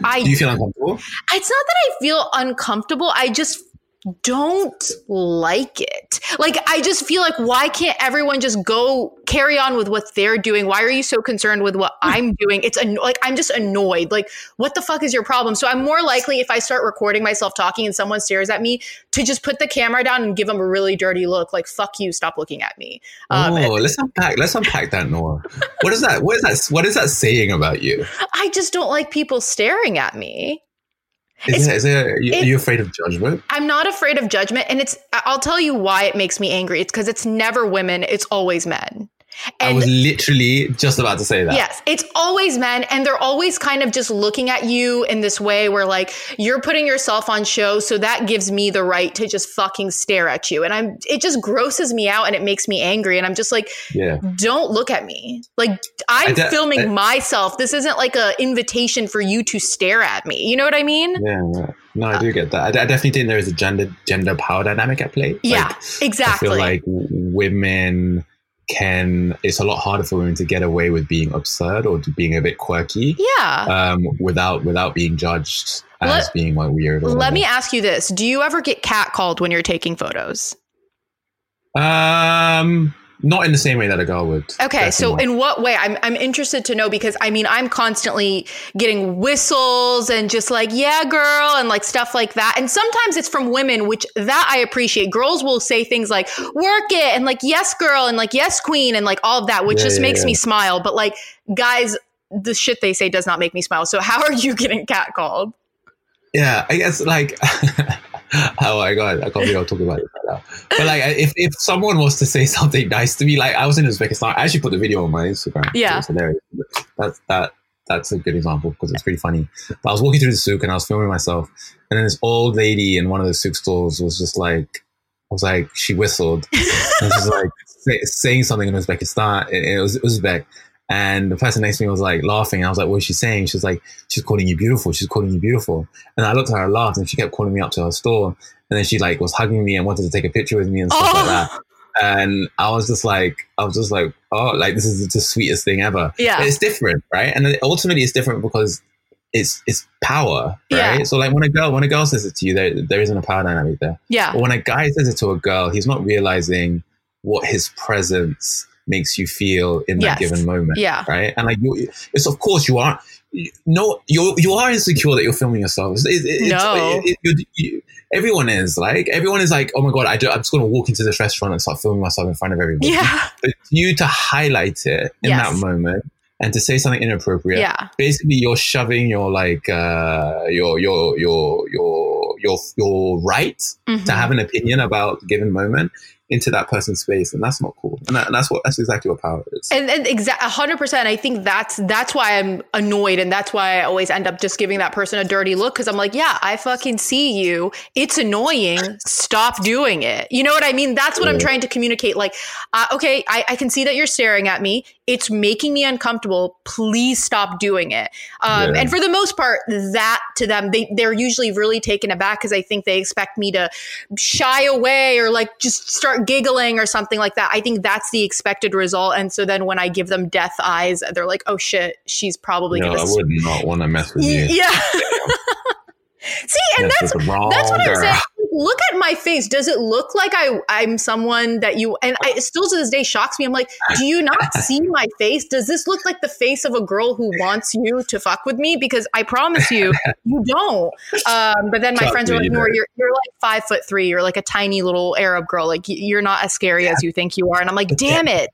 I Do you feel uncomfortable? it's not that I feel uncomfortable. I just don't like it. Like I just feel like why can't everyone just go carry on with what they're doing? Why are you so concerned with what I'm doing? It's an, like I'm just annoyed. Like what the fuck is your problem? So I'm more likely if I start recording myself talking and someone stares at me to just put the camera down and give them a really dirty look like fuck you, stop looking at me. Um, oh, let's unpack. Let's unpack that, Nora. What is that? What is that? What is that saying about you? I just don't like people staring at me. Is, it, is it, are, you, it- are you afraid of judgment? I'm not afraid of judgment. And it's, I'll tell you why it makes me angry. It's because it's never women, it's always men. I was literally just about to say that. Yes, it's always men, and they're always kind of just looking at you in this way where, like, you're putting yourself on show, so that gives me the right to just fucking stare at you, and I'm. It just grosses me out, and it makes me angry, and I'm just like, Yeah. don't look at me. Like, I'm de- filming I- myself. This isn't like a invitation for you to stare at me. You know what I mean? Yeah, yeah. no, I uh, do get that. I, I definitely think there is a gender gender power dynamic at play. Yeah, Like, exactly. I feel like women can. It's a lot harder for women to get away with being absurd or being a bit quirky, yeah. um, without without being judged as Let- being like weird. Or Let whatever. me ask you this: Do you ever get catcalled when you're taking photos? Um, not in the same way that a girl would. Okay, so Definitely. in what way? I'm I'm interested to know because I mean I'm constantly getting whistles and just like yeah, girl, and like stuff like that. And sometimes it's from women, which that I appreciate. Girls will say things like "work it" and like "yes, girl" and like "yes, queen" and like all of that, which Yeah, just yeah, makes yeah. me smile. But like guys, the shit they say does not make me smile. So how are you getting catcalled? yeah, I guess like oh my god, I can't believe I'm talking about it right now. But like, if, if someone was to say something nice to me, like I was in Uzbekistan, I actually put the video on my Instagram. Yeah, it's hilarious. That's that that's a good example because it's pretty funny. But I was walking through the souk and I was filming myself, and then this old lady in one of the souk stores was just like, I was like, she whistled, and she was like say, saying something in Uzbekistan. It was Uzbek. And the person next to me was like laughing. I was like, what is she saying? She was like, she's calling you beautiful. She's calling you beautiful. And I looked at her and laughed and she kept calling me up to her store. And then she like was hugging me and wanted to take a picture with me and stuff oh. like that. And I was just like, I was just like, oh, like this is the sweetest thing ever. Yeah. But it's different, right? And ultimately it's different because it's it's power, right? Yeah. So like when a girl when a girl says it to you, there there isn't a power dynamic there. Yeah. But when a guy says it to a girl, he's not realizing what his presence makes you feel in that yes. given moment. Yeah. Right. And like, you, it's of course you are. No, you you are insecure that you're filming yourself. It's, it, no. It, you, everyone is like everyone is like oh my god I do, I'm just going to walk into this restaurant and start filming myself in front of everybody. Yeah. But you to highlight it in yes. that moment and to say something inappropriate. Yeah. Basically, you're shoving your like uh, your your your your your your right mm-hmm. to have an opinion about a given moment into that person's space and that's not cool. And, that, and that's what that's exactly what power is. And, and exactly 100% i think that's that's why i'm annoyed and that's why i always end up just giving that person a dirty look because i'm like yeah i fucking see you. It's annoying. Stop doing it. You know what i mean? That's what yeah. i'm trying to communicate like uh, okay I, I, can see that you're staring at me. It's making me uncomfortable. Please stop doing it. Um, yeah. and for the most part that to them they, they're usually really taken aback because i think they expect me to shy away or like just start giggling or something like that. I think that's the expected result. And so then when I give them death eyes, they're like, "Oh shit, she's probably no, gonna." I would not want to mess with you. Yeah. See, and that's that's, that's what I'm saying. Look at my face. Does it look like I I'm someone that you and I, it still to this day shocks me. I'm like, do you not see my face? Does this look like the face of a girl who wants you to fuck with me? Because I promise you, you don't. Um, but then my friends are like, no, you're you're like five foot three. You're like a tiny little Arab girl. Like you're not as scary as you think you are. And I'm like, damn it.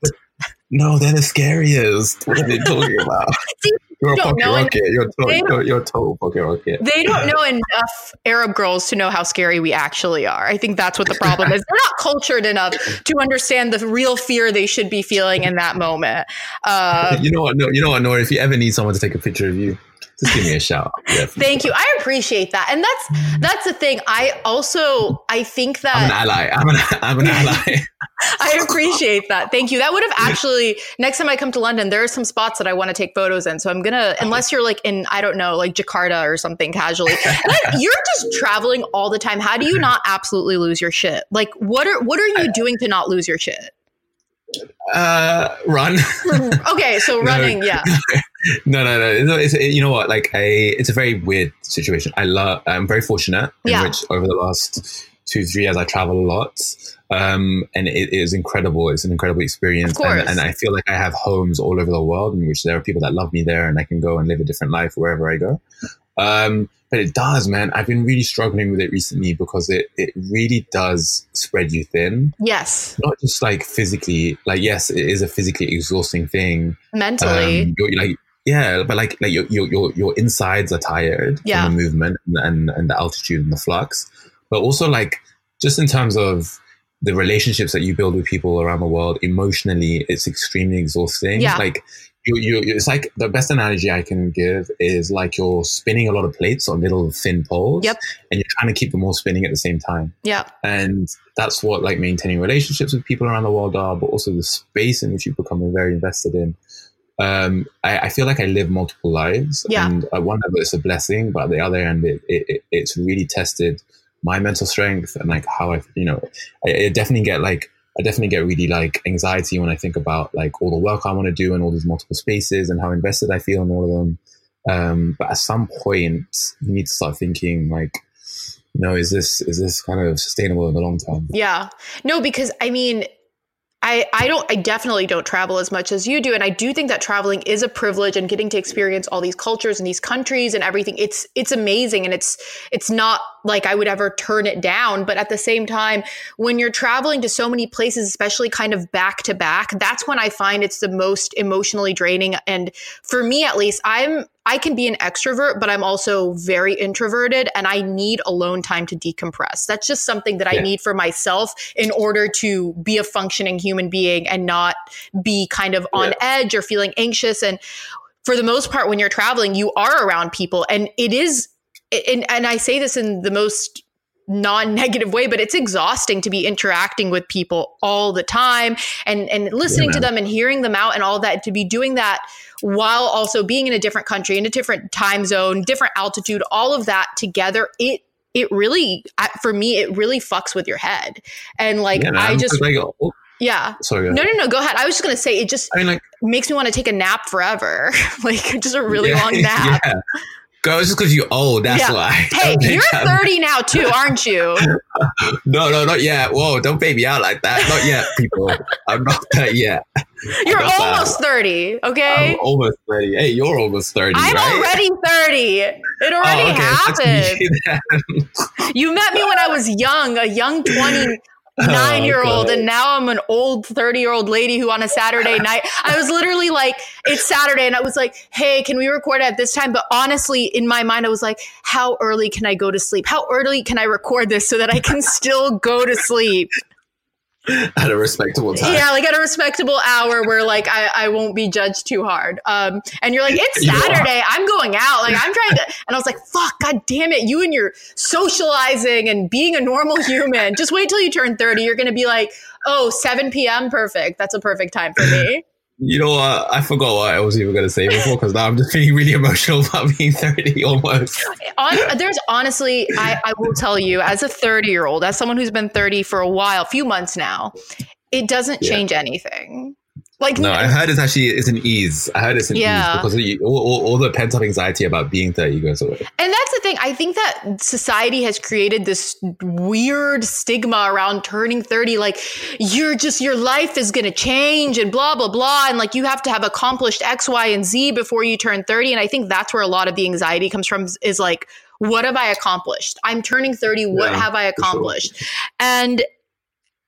No, they're the scariest. What are they talking about? See, you're a rocket. You're, to- you're, you're a total pocket rocket. They don't know enough Arab girls to know how scary we actually are. I think that's what the problem is. They're not cultured enough to understand the real fear they should be feeling in that moment. Uh, you know what? No, you know what, Nora? If you ever need someone to take a picture of you, just give me a shout. Yeah, Thank you. I appreciate that, and that's that's the thing. I also I think that I'm an ally. I'm an I'm an ally. I appreciate that. Thank you. That would have actually next time I come to London, there are some spots that I want to take photos in. So I'm gonna unless you're like in I don't know like Jakarta or something casually. you're just traveling all the time. How do you not absolutely lose your shit? Like what are what are you doing to not lose your shit? Uh, run. okay, so running, no, yeah. No, no, no. It's, it, you know what? Like, a, it's a very weird situation. I love. I'm very fortunate in yeah. which over the last two, three years, I travel a lot, um, and it is incredible. It's an incredible experience, and, and I feel like I have homes all over the world in which there are people that love me there, and I can go and live a different life wherever I go. Um, but it does, man. I've been really struggling with it recently because it, it really does spread you thin. Yes. Not just like physically, like, yes, it is a physically exhausting thing. Mentally. Um, you're, like, yeah, but like, like your, your, your, insides are tired yeah. from the movement and, and, and the altitude and the flux. But also like, just in terms of the relationships that you build with people around the world emotionally, it's extremely exhausting. Yeah. Like you, you, it's like the best analogy I can give is like you're spinning a lot of plates on little thin poles. Yep. And you're trying to keep them all spinning at the same time. Yeah. And that's what like maintaining relationships with people around the world are, but also the space in which you become very invested in. Um, I, I, feel like I live multiple lives. Yeah. And at one level, it's a blessing, but at the other end, it, it, it's really tested my mental strength and like how I, you know, I, I definitely get like I definitely get really like anxiety when I think about like all the work I want to do and all these multiple spaces and how invested I feel in all of them. Um, but at some point, you need to start thinking like, you know, is this is this kind of sustainable in the long term? Yeah, no, because I mean, I, I don't I definitely don't travel as much as you do. And I do think that traveling is a privilege and getting to experience all these cultures and these countries and everything. It's it's amazing and it's it's not like I would ever turn it down. But at the same time, when you're traveling to so many places, especially kind of back to back, that's when I find it's the most emotionally draining. And for me, at least, I'm I can be an extrovert, but I'm also very introverted and I need alone time to decompress. That's just something that yeah. I need for myself in order to be a functioning human being and not be kind of on yeah. edge or feeling anxious. And for the most part, when you're traveling, you are around people and it is, and, and I say this in the most non-negative way but it's exhausting to be interacting with people all the time and and listening yeah, to them and hearing them out and all that to be doing that while also being in a different country in a different time zone different altitude all of that together it it really for me it really fucks with your head and like yeah, i just like, oh, oh. yeah. Sorry. No, no, no. Go ahead. I was just gonna say it just I mean, like, makes me want to take a nap forever, like just a really yeah, long nap. Girl, it's just because you're old. That's yeah. why. Hey, you're 30 now too, aren't you? no, no, not yet. Whoa, don't baby out like that. Not yet, people. I'm not that yet. You're almost that. 30, okay? I'm almost 30. Hey, you're almost 30. I'm right? already 30. It oh, already oh, okay. happened. you met me when I was young, a young 20 Oh, nine year old and now I'm an old 30 year old lady who on a Saturday night, I was literally like, it's Saturday. And I was like, hey, can we record at this time? But honestly, in my mind, I was like, how early can I go to sleep? How early can I record this so that I can still go to sleep? at a respectable time. Yeah, like at a respectable hour where like I, I won't be judged too hard. Um, and you're like, it's Saturday. I'm going out. Like I'm trying to, and I was like, fuck, god damn it. You and your socializing and being a normal human. Just wait till you turn 30. You're going to be like, oh, 7 p.m. Perfect. That's a perfect time for me. You know what? I forgot what I was even going to say before because now I'm just feeling really emotional about being 30 almost. On, there's honestly, I, I will tell you, as a 30 year old, as someone who's been 30 for a while, a few months now, it doesn't change yeah. anything. Like no, I heard it's actually it's an ease. I heard it's an yeah. ease because all, all, all, the pent up anxiety about being thirty goes away. And that's the thing. I think that society has created this weird stigma around turning thirty. Like you're just your life is going to change and blah blah blah, and like you have to have accomplished X, Y, and Z before you turn thirty. And I think that's where a lot of the anxiety comes from. Is like what have I accomplished? I'm turning 30. What yeah, have I accomplished? Sure. And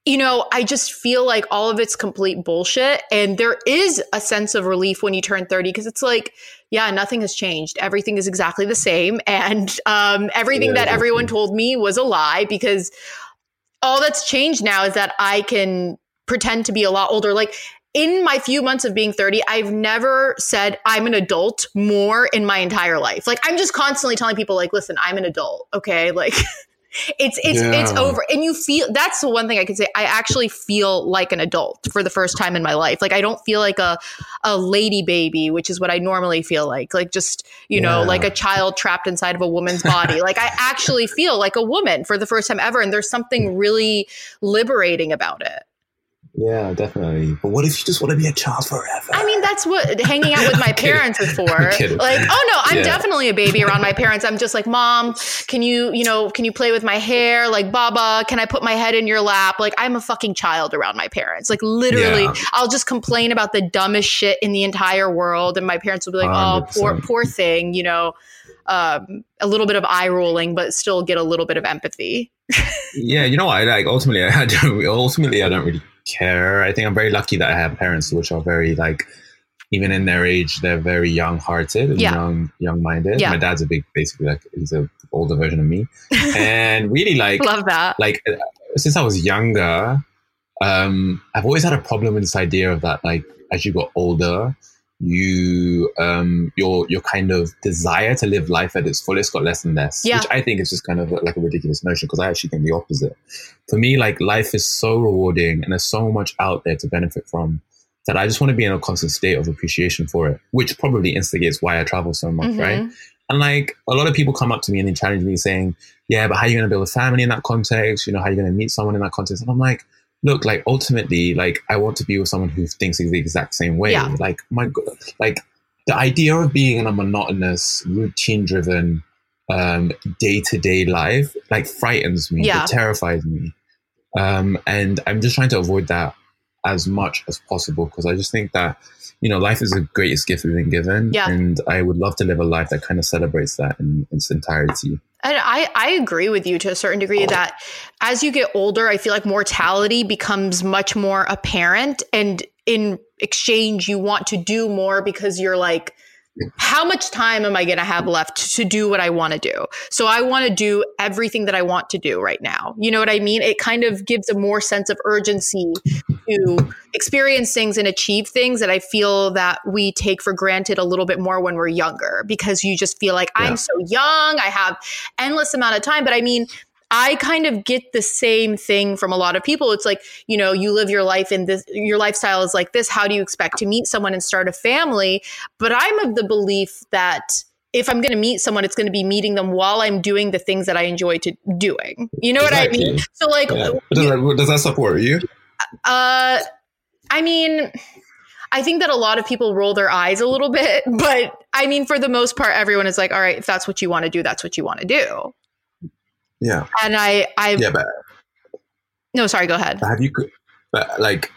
you know, I just feel like all of it's complete bullshit. And there is a sense of relief when you turn 30 because it's like, yeah, nothing has changed. Everything is exactly the same. And um, everything yeah, that everyone told me was a lie because all that's changed now is that I can pretend to be a lot older. Like, in my few months of being 30, I've never said I'm an adult more in my entire life. Like I'm just constantly telling people like, listen, I'm an adult. Okay. Like it's it's yeah. it's over. And you feel that's the one thing i can say. I actually feel like an adult for the first time in my life. Like i don't feel like a a lady baby which is what i normally feel like. Like just you yeah. know like a child trapped inside of a woman's body. Like i actually feel like a woman for the first time ever. And there's something really liberating about it yeah, definitely. But what if you just want to be a child forever? I mean, that's what hanging out with my parents is for. Like, oh no, I'm yeah. definitely a baby around my parents. I'm just like, mom, can you, you know, can you play with my hair? Like, Baba, can I put my head in your lap? Like, I'm a fucking child around my parents. Like, literally, yeah. I'll just complain about the dumbest shit in the entire world, and my parents will be like, 100%. oh, poor, poor thing, you know. Um, a little bit of eye rolling, but still get a little bit of empathy. yeah, you know, I like ultimately, I don't, ultimately, I don't really care. I think I'm very lucky that I have parents which are very like even in their age, they're very young hearted and yeah. young young minded. Yeah. My dad's a big basically like he's a older version of me. and really like love that. Like uh, since I was younger, um, I've always had a problem with this idea of that like as you got older, you um your your kind of desire to live life at its fullest got less and less yeah. which i think is just kind of like a ridiculous notion because i actually think the opposite for me like life is so rewarding and there's so much out there to benefit from that i just want to be in a constant state of appreciation for it which probably instigates why i travel so much mm-hmm. right and like a lot of people come up to me and they challenge me saying yeah but how are you going to build a family in that context you know how are you going to meet someone in that context and i'm like look, like ultimately, like I want to be with someone who thinks the exact same way. Yeah. Like my God, like the idea of being in a monotonous, routine-driven, um, day-to-day life like frightens me. Yeah. It terrifies me. Um, and I'm just trying to avoid that as much as possible because I just think that you know life is the greatest gift we've been given, Yeah. and I would love to live a life that kind of celebrates that in its entirety. And I, I agree with you to a certain degree that as you get older, I feel like mortality becomes much more apparent. And in exchange, you want to do more because you're like, how much time am I going to have left to do what I want to do? So I want to do everything that I want to do right now. You know what I mean? It kind of gives a more sense of urgency to experience things and achieve things that I feel that we take for granted a little bit more when we're younger because you just feel like Yeah. I'm so young, I have endless amount of time. But I mean, I kind of get the same thing from a lot of people. It's like, you know, you live your life in this, your lifestyle is like this. How do you expect to meet someone and start a family? But I'm of the belief that if I'm going to meet someone, it's going to be meeting them while I'm doing the things that I enjoy to doing. You know what I mean? So like, Yeah. Does, that, does that support you? Uh, I mean, I think that a lot of people roll their eyes a little bit, but I mean, for the most part, everyone is like, all right, if that's what you want to do, that's what you want to do. Yeah, And I, I, yeah, but no, sorry, go ahead. have you? But like,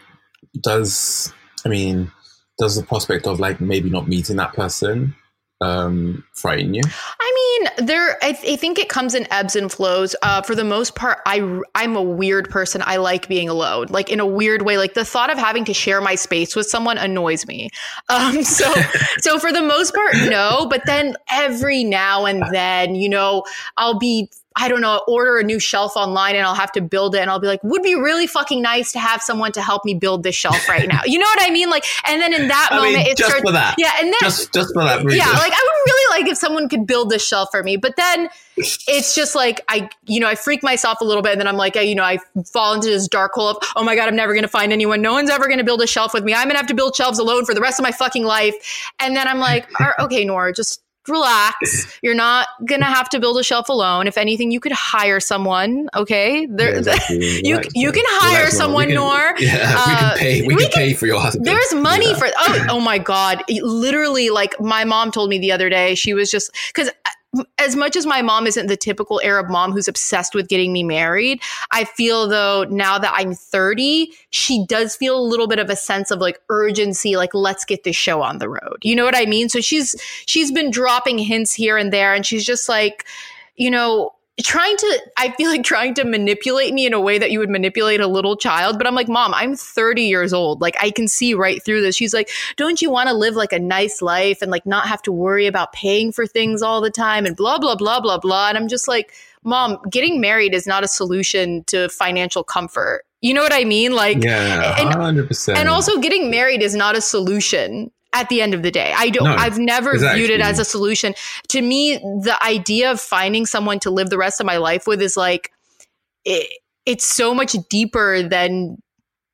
does I mean, does the prospect of like maybe not meeting that person um frighten you? I mean, there. I, th- I think it comes in ebbs and flows. Uh, for the most part, I I'm a weird person. I like being alone, like in a weird way. Like the thought of having to share my space with someone annoys me. Um, so so for the most part, no. But then every now and then, you know, I'll be. I don't know, order a new shelf online and I'll have to build it and I'll be like, would be really fucking nice to have someone to help me build this shelf right now. You know what I mean? Like, and then in that I moment, mean, it just starts, for that. yeah, and then Just just for that reason. yeah, like I would really like if someone could build this shelf for me. But then it's just like I, you know, I freak myself a little bit, and then I'm like, I, you know, I fall into this dark hole of, oh my god, I'm never going to find anyone. No one's ever going to build a shelf with me. I'm going to have to build shelves alone for the rest of my fucking life. And then I'm like, okay, Nora, just relax. You're not going to have to build a shelf alone. If anything, you could hire someone. Okay, Yeah, there. exactly. you- Relax, you can hire Relax, someone, We can- Nor. Yeah, we Uh, can pay. We, we can, pay for your husband. There's money Yeah. for oh oh my god! Literally, like my mom told me the other day, she was just because as much as my mom isn't the typical Arab mom who's obsessed with getting me married, I feel though now that I'm 30, she does feel a little bit of a sense of like urgency, like let's get this show on the road. You know what I mean? So she's she's been dropping hints here and there, and she's just like, you know, trying to i feel like trying to manipulate me in a way that you would manipulate a little child but i'm like mom i'm 30 years old. Like i can see right through this. She's like don't you want to live like a nice life and like not have to worry about paying for things all the time and blah blah blah blah blah? And i'm just like mom getting married is not a solution to financial comfort. You know what i mean? Like Yeah, hundred percent. and also getting married is not a solution at the end of the day. I don't No, I've never viewed it as a solution. To me, the idea of finding someone to live the rest of my life with is like it, it's so much deeper than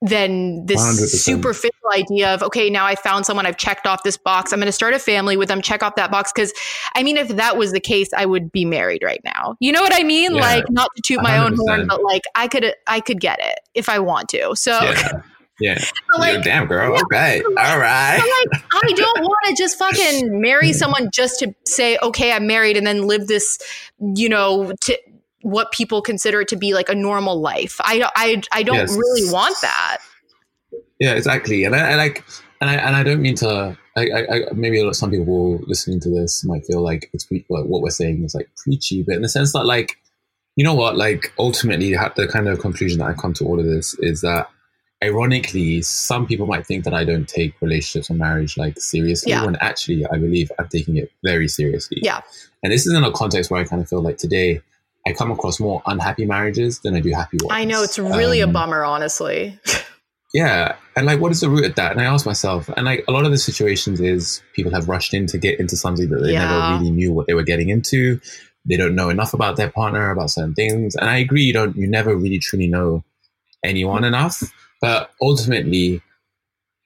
than this 100%. superficial idea of okay now i found someone i've checked off this box i'm going to start a family with them check off that box because i mean if that was the case i would be married right now. You know what i mean? Yeah, like not to toot my own horn but like i could i could get it if i want to. So yeah, yeah. but, like Yo, damn girl. Okay, all right. like I don't want to just fucking marry mm-hmm. someone just to say okay I'm married and then live this you know to what people consider to be like a normal life. I I I don't Yes. really want that. Yeah, exactly. And I, I like, and I and I don't mean to. I, I, maybe some people listening to this might feel like it's pre- like what we're saying is like preachy, but in the sense that like, you know what? Like ultimately, the kind of conclusion that I come to all of this is that, ironically, some people might think that I don't take relationships or marriage like seriously, Yeah. when actually I believe I'm taking it very seriously. Yeah. And this is in a context where I kind of feel like today. I come across more unhappy marriages than I do happy ones. I know it's really a Um, bummer honestly. yeah and like what is the root of that and i ask myself and like a lot of the situations is people have rushed in to get into something that they Yeah. never really knew what they were getting into they don't know enough about their partner about certain things and i agree you don't you never really truly know anyone enough but ultimately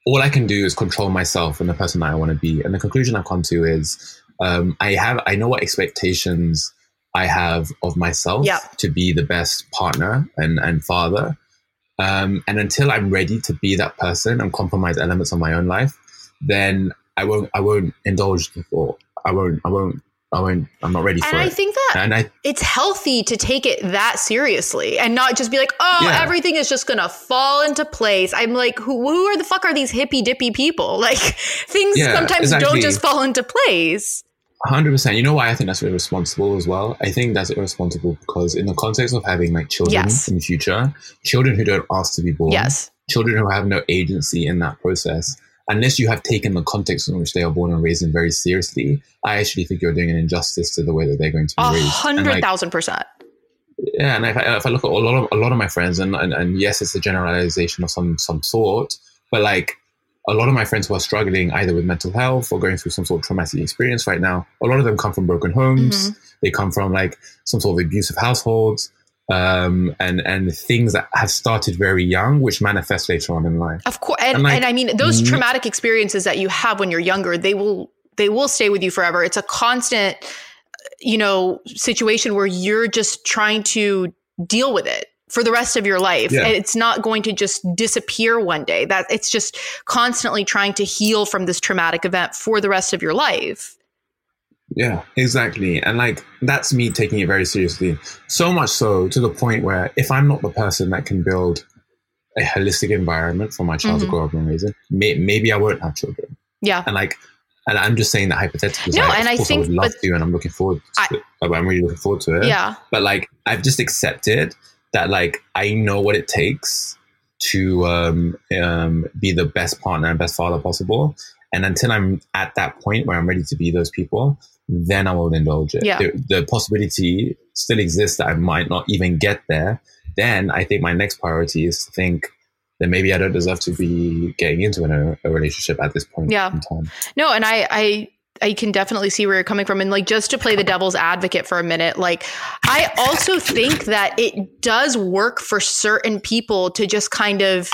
all i can do is control myself and the person that i want to be and the conclusion i've come to is um, i have i know what expectations i have of myself Yeah. to be the best partner and and father um, and until I'm ready to be that person and compromise elements of my own life, then I won't I won't indulge the thought. I won't I won't I won't, I'm not ready for and it. I think that and I, it's healthy to take it that seriously and not just be like, oh, Yeah. everything is just gonna fall into place. I'm like, who, who are the fuck are these hippy dippy people? Like things Yeah, sometimes don't just fall into place. Hundred percent. You know why I think that's irresponsible as well. I think that's irresponsible because in the context of having like children Yes. in the future, children who don't ask to be born, Yes. children who have no agency in that process, unless you have taken the context in which they are born and raised in very seriously, I actually think you're doing an injustice to the way that they're going to be A raised. And, hundred thousand percent. yeah, and if I, if I look at a lot of a lot of my friends, and, and and yes, it's a generalization of some some sort, but like a lot of my friends who are struggling either with mental health or going through some sort of traumatic experience right now, a lot of them come from broken homes. Mm-hmm. They come from like some sort of abusive households, um, and and things that have started very young, which manifest later on in life. Of course, and, And, like, and I mean those mm- traumatic experiences that you have when you're younger, they will they will stay with you forever. It's a constant, you know, situation where you're just trying to deal with it for the rest of your life. Yeah. And it's not going to just disappear one day. That it's just constantly trying to heal from this traumatic event for the rest of your life. Yeah, exactly. And like that's me taking it very seriously. So much so to the point where if I'm not the person that can build a holistic environment for my child Mhm. to grow up and raise in, may, maybe I won't have children. Yeah. And like, and I'm just saying that hypothetically. No, like, and I think- I would love but- to, and I'm looking forward. To it. I'm really looking forward to it. Yeah. But like, I've just accepted that like I know what it takes to um, um, be the best partner and best father possible. And until I'm at that point where I'm ready to be those people, then I will indulge it. Yeah. The, the possibility still exists that I might not even get there. Then I think my next priority is to think that maybe I don't deserve to be getting into an, a relationship at this point Yeah. in time. No, and I, I, I can definitely see where you're coming from. And like, just to play the devil's advocate for a minute, like, I also think that it does work for certain people to just kind of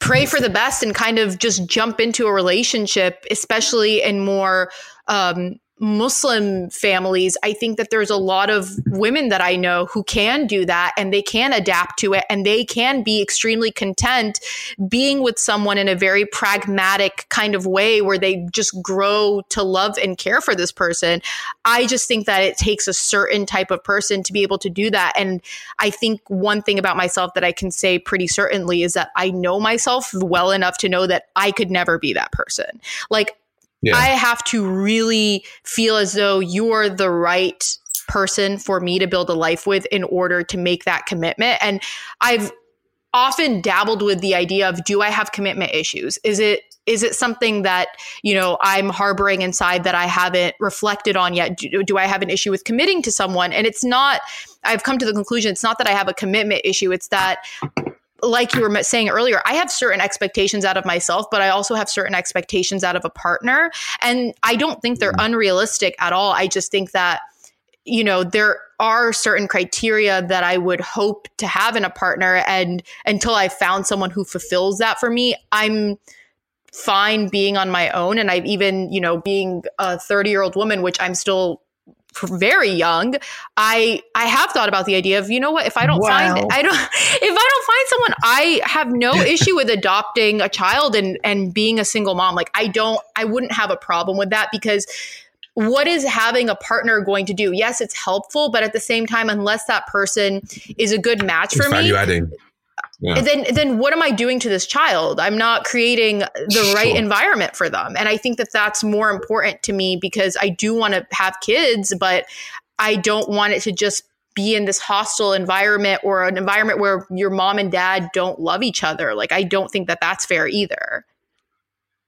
pray for the best and kind of just jump into a relationship, especially in more, um, Muslim families, I think that there's a lot of women that I know who can do that and they can adapt to it and they can be extremely content being with someone in a very pragmatic kind of way where they just grow to love and care for this person. I just think that it takes a certain type of person to be able to do that. And I think one thing about myself that I can say pretty certainly is that I know myself well enough to know that I could never be that person. Like, Yeah. I have to really feel as though you're the right person for me to build a life with in order to make that commitment. And I've often dabbled with the idea of do I have commitment issues? Is it is it something that you know I'm harboring inside that I haven't reflected on yet? Do, do I have an issue with committing to someone? And it's not. I've come to the conclusion it's not that I have a commitment issue. It's that like you were saying earlier, I have certain expectations out of myself, but I also have certain expectations out of a partner. And I don't think they're mm. unrealistic at all. I just think that, you know, there are certain criteria that I would hope to have in a partner. And until I found someone who fulfills that for me, I'm fine being on my own. And I've even, you know, being a 30 year old woman, which I'm still very young i i have thought about the idea of you know what if i don't Wow. find i don't if i don't find someone i have no issue with adopting a child and and being a single mom like i don't i wouldn't have a problem with that because what is having a partner going to do yes it's helpful but at the same time unless that person is a good match It's for me. Yeah. then then what am I doing to this child? I'm not creating the right Sure. environment for them. And I think that that's more important to me because I do want to have kids, but I don't want it to just be in this hostile environment or an environment where your mom and dad don't love each other. Like I don't think that that's fair either.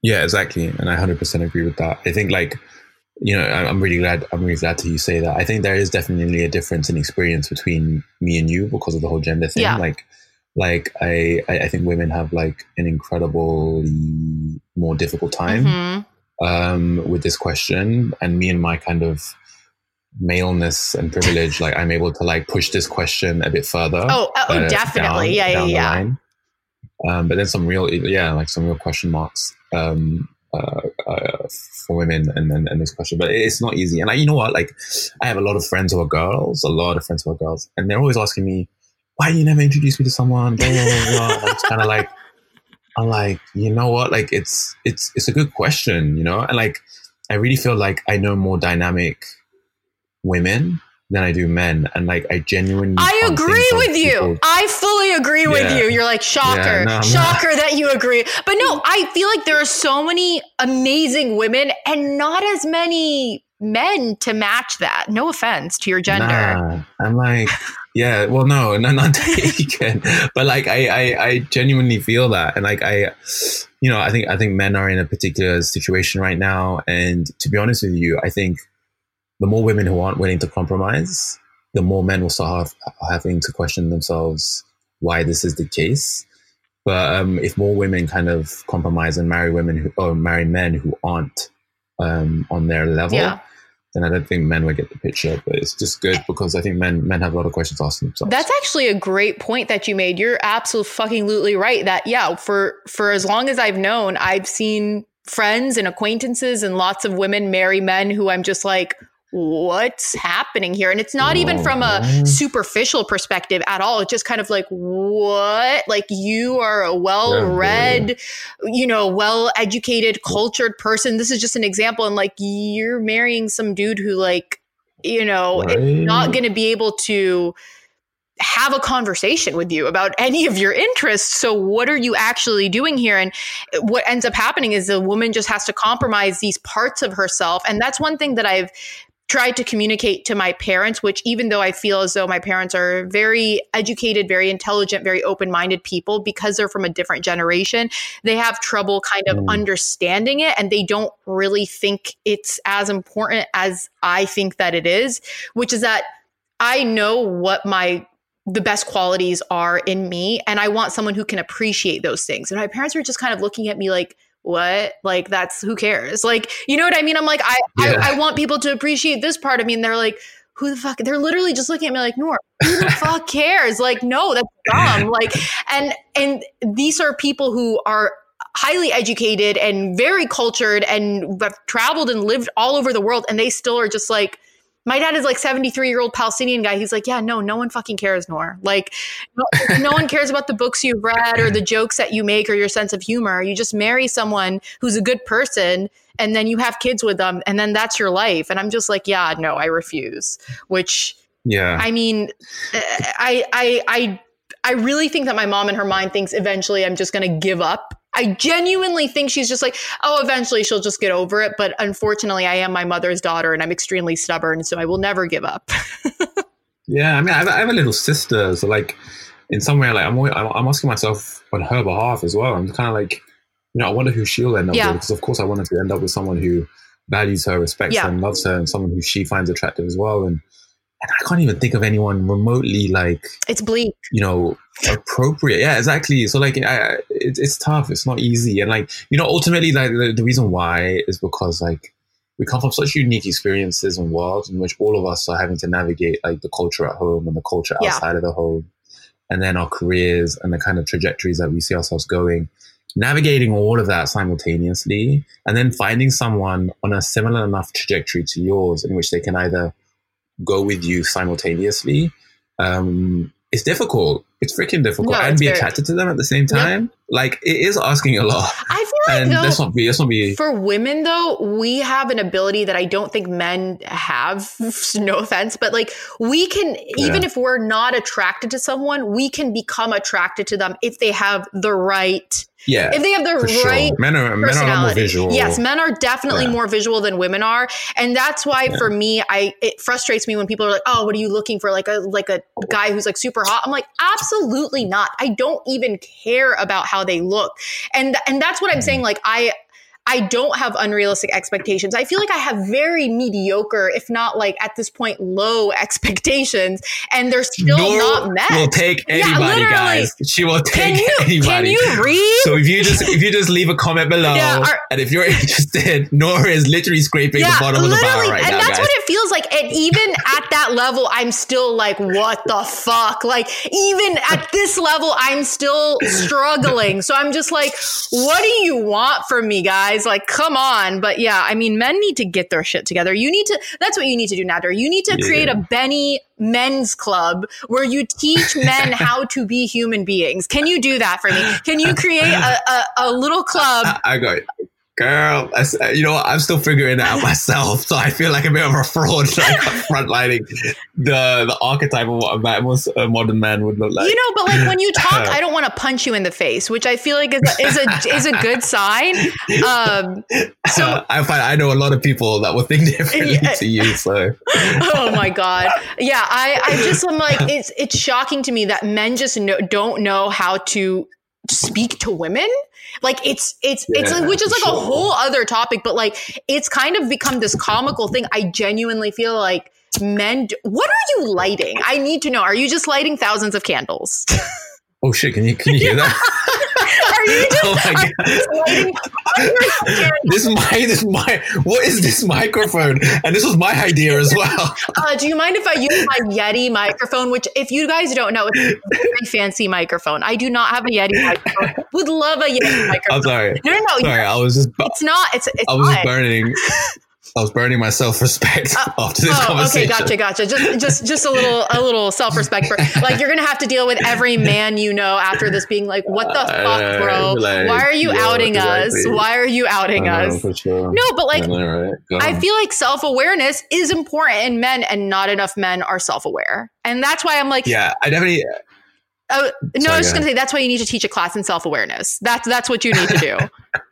Yeah, exactly, and I hundred percent agree with that. I think like you know I'm really glad I'm really glad to you say that. I think there is definitely a difference in experience between me and you because of the whole gender thing. Yeah. Like like I I I think women have like an incredibly more difficult time Mhm. um, with this question, and me and my kind of maleness and privilege, like I'm able to like push this question a bit further. Oh, oh, uh, definitely. down- yeah, yeah, down yeah. line. Um, but then some real, yeah, like some real question marks um, uh, uh, for women, and then and this question. But it's not easy. And I, you know what? Like, I have a lot of friends who are girls, a lot of friends who are girls, and they're always asking me, "Why you never introduce me to someone?" Blah, blah, blah, it's kind of like, I'm like, you know what? Like, it's it's it's a good question, you know, and like, I really feel like I know more dynamic women than I do men. And like, I genuinely. I agree with you. people- I fully agree with you. You're like, shocker, Yeah, no, shocker that you agree. But no, I feel like there are so many amazing women and not as many men to match that. No offense to your gender. Nah, I'm like, yeah, well, no, no, not taken, but like, I, I, I genuinely feel that, and like, I, you know, I think, I think men are in a particular situation right now, and to be honest with you, I think the more women who aren't willing to compromise, the more men will start have, having to question themselves why this is the case. But um, if more women kind of compromise and marry women who, or marry men who aren't um, on their level, Yeah. Then I don't think men would get the picture. But it's just good because I think men men have a lot of questions asking themselves. That's actually a great point that you made. You're absolutely fucking lutely right. That yeah, for for as long as I've known, I've seen friends and acquaintances and lots of women marry men who I'm just like, what's happening here? And it's not even oh, from a Oh. superficial perspective at all. It's just kind of like, what? Like you are a well-read, you know, well-educated, cultured person. This is just an example. And like you're marrying some dude who like, you know, is Right? not going to be able to have a conversation with you about any of your interests. So, what are you actually doing here? And what ends up happening is the woman just has to compromise these parts of herself. And that's one thing that I've tried to communicate to my parents, which even though I feel as though my parents are very educated, very intelligent, very open minded people, because they're from a different generation, they have trouble kind of Mm. understanding it and they don't really think it's as important as I think that it is, which is that I know what my the best qualities are in me and I want someone who can appreciate those things. And my parents were just kind of looking at me like what? Like that's who cares? Like you know what i mean? I'm like i Yeah. I, I want people to appreciate this part of me and they're like who the fuck? They're literally just looking at me like nor who the fuck cares? Like no that's dumb. Like and and these are people who are highly educated and very cultured and have traveled and lived all over the world and they still are just like my dad is like 73 year old Palestinian guy. He's like, yeah, no, no one fucking cares, Nor. Like, no, no one cares about the books you've read or the jokes that you make or your sense of humor. You just marry someone who's a good person and then you have kids with them and then that's your life. And I'm just like, yeah, no, I refuse. Which, yeah. I mean, eh, I, I, I, I really think that my mom in her mind thinks eventually I'm just going to give up. I genuinely think she's just like, oh, eventually she'll just get over it. But unfortunately, I am my mother's daughter and I'm extremely stubborn. So I will never give up. Yeah, I mean, I have, I have a little sister, so like, in some way, like, I'm always, I'm I'm asking myself on her behalf as well. I'm kind of like, you know, I wonder who she'll end up Yeah. with because, of course, I wanted to end up with someone who values her, respects Yeah. her, and loves her, and someone who she finds attractive as well. And and I can't even think of anyone remotely like, it's bleak. you know, appropriate. Yeah, exactly. So like, I, it, it's tough. It's not easy, and like, you know, ultimately, like the, the reason why is because like we come from such unique experiences and worlds in which all of us are having to navigate like the culture at home and the culture Yeah. outside of the home, and then our careers and the kind of trajectories that we see ourselves going. Navigating all of that simultaneously, and then finding someone on a similar enough trajectory to yours, in which they can either go with you simultaneously, um, it's difficult. It's freaking difficult, No, and be very- attracted to them at the same time. Like it is asking a lot. I feel like And though, let's not be. Let's not be. for women though, we have an ability that I don't think men have. No offense, but like we can, even Yeah. if we're not attracted to someone, we can become attracted to them if they have the right Yeah, if they have the for sure. right Men are men are more visual. Yes, men are definitely Yeah. more visual than women are, and that's why Yeah. for me, I it frustrates me when people are like, "Oh, what are you looking for? Like a like a guy who's like super hot?" I'm like, absolutely not. I don't even care about how they look, and and that's what I'm Mm. saying. Like I. I don't have unrealistic expectations. I feel like I have very mediocre, if not like at this point low expectations, and they're still not met. will take Yeah, anybody, literally. guys. She will Can take you anybody. can you read? so if you just if you just leave a comment below, Yeah, our- and if you're interested, Nora is literally scraping the bottom of the barrel right and now, that's guys. what it feels like. And even at that level, I'm still like, what the fuck? Like, even at this level, I'm still struggling. So I'm just like, what do you want from me, guys? Like, come on. But yeah, I mean, men need to get their shit together. You need to, that's what you need to do, Nadir. You need to Yeah. create a Beni men's club where you teach men how to be human beings. Can you do that for me? Can you create a, a, a little club? I, I got it. Girl, I, you know, I'm still figuring it out myself. So I feel like a bit of a fraud, like frontlining the the archetype of what a, modern man would look like. You know, but like when you talk, I don't want to punch you in the face, which I feel like is a, is a is a good sign. Um, so I find I know a lot of people that will think differently yeah. to you. So, oh my god, yeah, I I just am like it's it's shocking to me that men just know, don't know how to speak to women? Like it's it's yeah, it's like, which is like sure. a whole other topic but like it's kind of become this comical thing. I genuinely feel like men do, what are you lighting? I need to know. Are you just lighting thousands of candles? Oh shit. Can you can you hear that? Are you oh, just, oh my God. This my this my what is this microphone? And this was my idea as well. Uh, do you mind if I use my Yeti microphone? Which, if you guys don't know, it's a very fancy microphone. I do not have a Yeti microphone. Would love a Yeti microphone. I'm sorry. No, no, no. Sorry, I was just. It's not. It's. it's I was not. burning. I was burning my self respect uh, after this oh, conversation. Okay, gotcha, gotcha. Just, just, just a little, a little self respect. for Like you're gonna have to deal with every man you know after this being like, "What the fuck, bro? Like, Why are you yeah, outing exactly. us? Why are you outing us?" Sure. No, but like, right. I feel like self awareness is important in men, and not enough men are self aware, and that's why I'm like, yeah, I definitely. Oh, no, Sorry, I was just going to say that's why you need to teach a class in self awareness. That's that's what you need to do.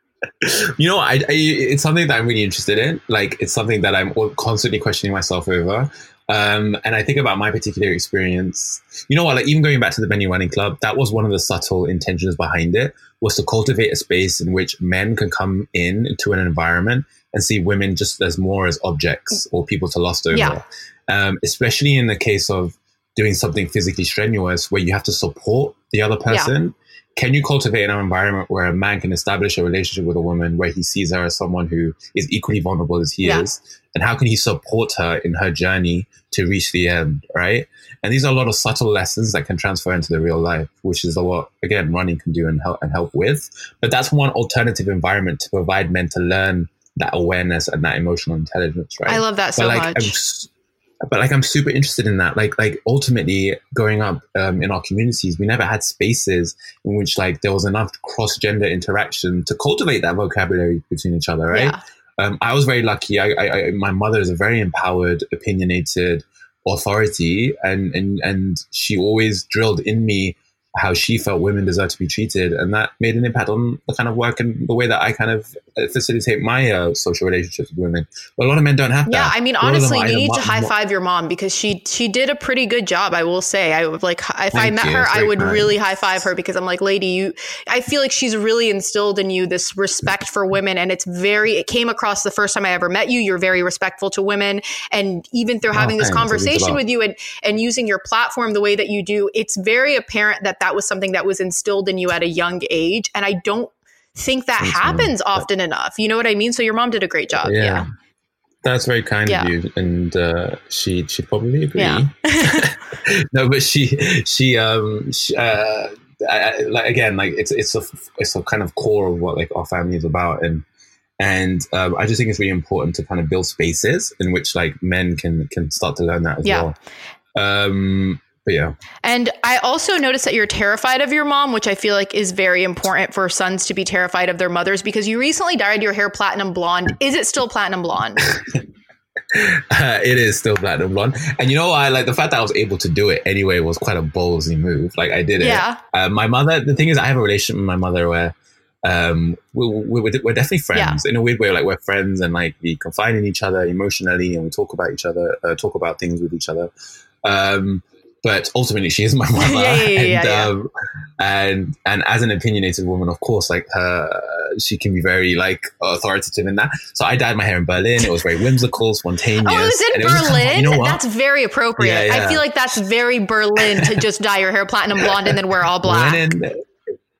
you know, I, I, it's something that I'm really interested in. Like, it's something that I'm constantly questioning myself over. Um, and I think about my particular experience. You know what? Like, even going back to the Men Running Club, that was one of the subtle intentions behind it was to cultivate a space in which men can come in to an environment and see women just as more as objects or people to lust over. Yeah. Um, especially in the case of doing something physically strenuous where you have to support the other person. Can you cultivate an environment where a man can establish a relationship with a woman where he sees her as someone who is equally vulnerable as he yeah. is? And how can he support her in her journey to reach the end right? And these are a lot of subtle lessons that can transfer into the real life which is a lot again running can do and help and help with. But that's one alternative environment to provide men to learn that awareness and that emotional intelligence right? I love that so like, much but like I'm super interested in that. Like like ultimately, growing up um, in our communities, we never had spaces in which like there was enough cross gender interaction to cultivate that vocabulary between each other. Right. Yeah. Um, I was very lucky. I, I, I, my mother is a very empowered, opinionated authority, and and and she always drilled in me how she felt women deserve to be treated, and that made an impact on the kind of work and the way that I kind of uh, facilitate my uh, social relationships with women. But a lot of men don't have that. Yeah, I mean, honestly, you need to high five your mom because she she did a pretty good job. I will say, I would like if Thank I met you. her, I would kind. really high five her because I'm like, lady, you. I feel like she's really instilled in you this respect for women, and it's very. It came across the first time I ever met you. You're very respectful to women, and even through oh, having this conversation with you and and using your platform the way that you do, it's very apparent that that was something that was instilled in you at a young age. And I don't think that Thanks, happens mom. often enough. You know what I mean? So your mom did a great job. Yeah. yeah. That's very kind yeah. of you, and uh, she she probably agree. Yeah. no, but she she um she, uh, I, like again like it's it's a it's a kind of core of what like our family is about, and and um, I just think it's really important to kind of build spaces in which like men can can start to learn that as yeah. well. Um, but yeah. And I also noticed that you're terrified of your mom, which I feel like is very important for sons to be terrified of their mothers because you recently dyed your hair platinum blonde. Is it still platinum blonde? Uh, it is still platinum blonde, and you know, I like the fact that I was able to do it anyway was quite a ballsy move. Like I did it. Yeah. Uh, my mother. The thing is, I have a relationship with my mother where um, we, we, we're, we're definitely friends yeah. in a weird way. Like we're friends, and like we confide in each other emotionally, and we talk about each other, uh, talk about things with each other. Um, but ultimately she is my mother. Yeah, yeah, and, yeah, um, and and as an opinionated woman of course like her she can be very like authoritative in that. So i dyed my hair in berlin. It was very whimsical spontaneous. Oh it was in berlin was, you know that's very appropriate. I feel like that's very berlin to just dye your hair platinum blonde and then wear all black. when in,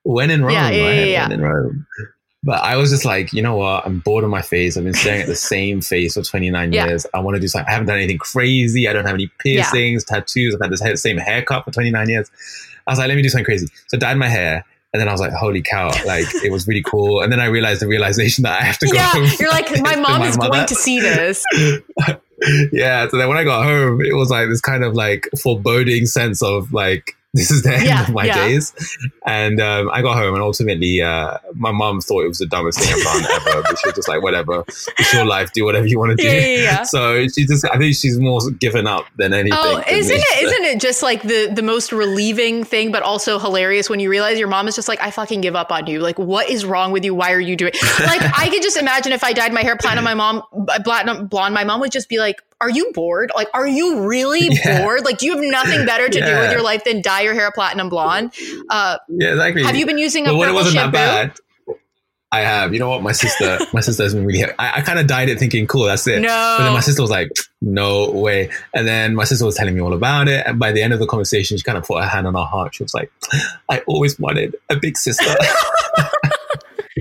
when in rome yeah, yeah, right? yeah. when in rome but I was just like, you know what? I'm bored of my face. I've been staring at the same face for 29 yeah. years. I want to do something. I haven't done anything crazy. I don't have any piercings, yeah. tattoos. I've had the same haircut for 29 years. I was like, let me do something crazy. So I dyed my hair. And then I was like, holy cow, like it was really cool. And then I realized the realization that I have to go yeah, You're like, my mom my is mother. going to see this. yeah. So then when I got home, it was like this kind of like foreboding sense of like, this is the end Yeah, of my yeah. days. And um, I got home, and ultimately, uh, my mom thought it was the dumbest thing I've done ever. But she was just like, whatever, it's your life, do whatever you want to do. Yeah. So she just, I think she's more given up than anything. Oh, isn't me. it? Isn't it just like the the most relieving thing, but also hilarious when you realize your mom is just like, I fucking give up on you. Like, what is wrong with you? Why are you doing? Like, I could just imagine if I dyed my hair platinum, my mom blonde, my mom would just be like, Are you bored? Like, are you really Yeah. bored? Like, do you have nothing better to do with your life than dye your hair platinum blonde? Uh, Yeah, exactly. have you been using a But when it purple wasn't shampoo? that bad, I have. You know what? My sister, my sister has been really. I, I kind of dyed it thinking, cool, that's it. No. But then my sister was like, no way. And then my sister was telling me all about it. And by the end of the conversation, she kind of put her hand on her heart. She was like, I always wanted a big sister.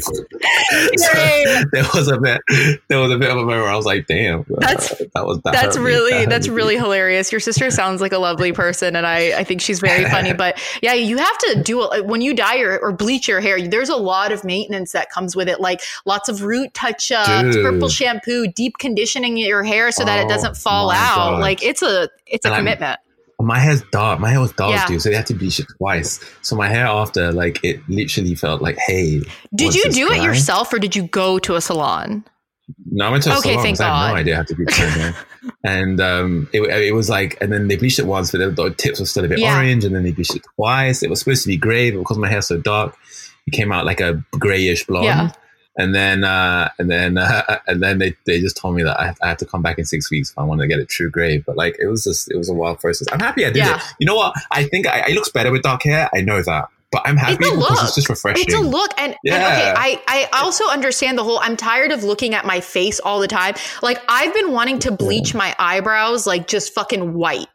So there was a bit, there was a bit of a moment where I was like, damn, uh, That's- that was that That's me. That really that's really hilarious. Your sister sounds like a lovely person, and I I think she's very funny. But yeah, you have to do it when you dye your or bleach your hair. There's a lot of maintenance that comes with it, like lots of root touch ups, purple shampoo, deep conditioning your hair so that it Oh doesn't fall out. God. Like it's a it's a And I'm- commitment. My hair's dark. My hair was dark, Yeah. dude. So they had to bleach it twice. So my hair after, like, it literally felt like, hey. Did you do it yourself or did you go to a salon? No, I went to a Okay, salon thank I had no idea how to bleach my hair. and um, it, it was like, and then they bleached it once, but the, the tips were still a bit Yeah. orange, and then they bleached it twice. It was supposed to be gray, but because my hair's so dark, it came out like a grayish blonde. Yeah. And then, uh, and then, uh, and then they, they just told me that I have, I have to come back in six weeks if I want to get a true gray. But like, it was just, it was a wild process. I'm happy I did Yeah. it. You know what? I think I, it looks better with dark hair. I know that, but I'm happy It's a because look. it's just refreshing. It's a look, and, and okay, Yeah. I I also understand the whole. I'm tired of looking at my face all the time. Like I've been wanting to bleach my eyebrows like just fucking white.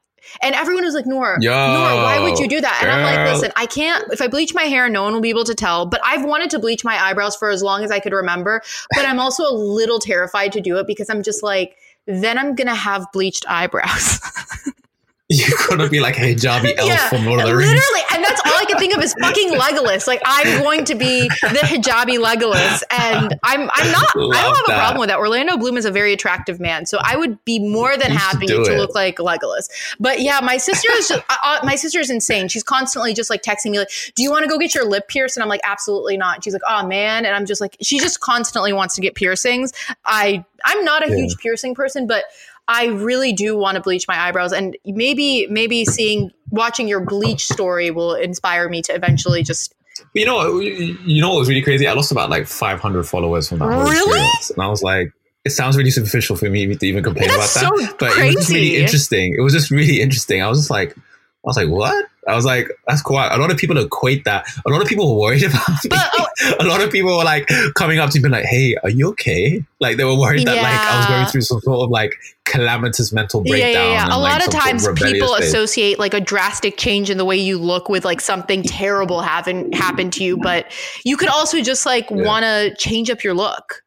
And everyone was like, Nora, Yo, Nora, why would you do that? And I'm like, listen, I can't, if I bleach my hair, no one will be able to tell. But I've wanted to bleach my eyebrows for as long as I could remember. But I'm also a little terrified to do it because I'm just like, then I'm going to have bleached eyebrows. You're gonna be like a hijabi elf from Lord of the Rings. Literally, and that's all I can think of is fucking Legolas. Like I'm going to be the hijabi Legolas, and I'm I'm not. I don't have a problem with that. Orlando Bloom is a very attractive man, so I would be more than You happy to look like Legolas. But yeah, my sister is just uh, uh, my sister is insane. She's constantly just like texting me like, "Do you want to go get your lip pierced?" And I'm like, "Absolutely not." And she's like, "Oh man," and I'm just like, she just constantly wants to get piercings. I I'm not a Yeah. huge piercing person, but I really do want to bleach my eyebrows, and maybe maybe seeing watching your bleach story will inspire me to eventually just. You know, what- you know what was really crazy? I lost about like 500 followers from that Really? and I was like, it sounds really superficial for me to even complain That's about so that. But it was just really interesting. It was just really interesting. I was just like, I was like, what? I was like, that's cool. A lot of people equate that. A lot of people were worried about me. But oh, a lot of people were like coming up to me like, hey, are you okay? Like they were worried that like I was going through some sort of like calamitous mental yeah, breakdown. yeah, yeah. and, A like, lot of times people phase. associate like a drastic change in the way you look with like something terrible having happened to you, but you could also just like Yeah. want to change up your look.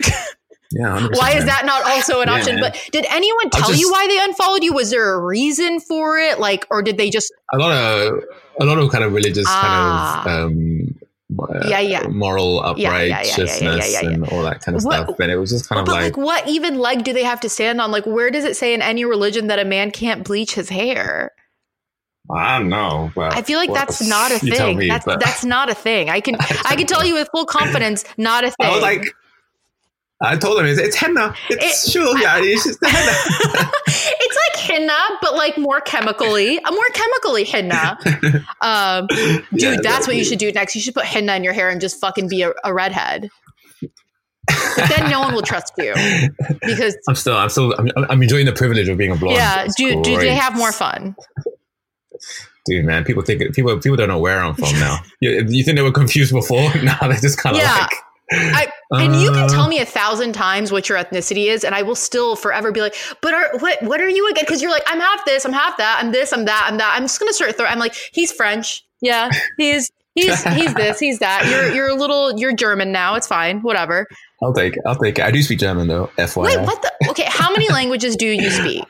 Yeah, Why is that not also an Yeah, option? man. But did anyone tell you why they unfollowed you? Was there a reason for it? Like, or did they just? a lot of a lot of kind of religious Ah. kind of um uh, Yeah, yeah. moral yeah. and all that kind of What- stuff and it was just kind of but like, like, what even leg do they have to stand on? Like, where does it say in any religion that a man can't bleach his hair? I don't know but I feel like well, that's not a thing. me, that's that's not a thing. I can I I can tell you with full confidence, not a thing. I was like I told him it's, it's henna it's It- sure yeah it's just henna it's like henna, but like more chemically, a more chemically henna. Um, dude, Yeah, that's what you should do next. You should put henna in your hair and just fucking be a, a redhead. But then no one will trust you because I'm still I'm still I'm, I'm enjoying the privilege of being a blonde yeah, It's dude, do they have more fun? dude man people think people people don't know where I'm from now you, you think they were confused before now they're just kind of Yeah. like I, and you can uh, tell me a thousand times what your ethnicity is, and I will still forever be like, "But are, what? What are you again?" Because you're like, "I'm half this, I'm half that, I'm this, I'm that, I'm that." I'm just gonna start. Throw, I'm like, "He's French, yeah. He's he's he's this, he's that. You're you're a little, you're German now. It's fine, whatever." I'll take it I'll take it I do speak German though FYI Wait, what the? Okay, how many languages do you speak?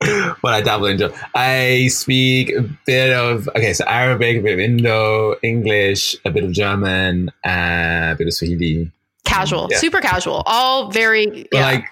but I dabble in German. I speak a bit of okay, so Arabic, a bit of Indo, English, a bit of German, uh, a bit of Swahili. Casual, Yeah. super casual, all very yeah. like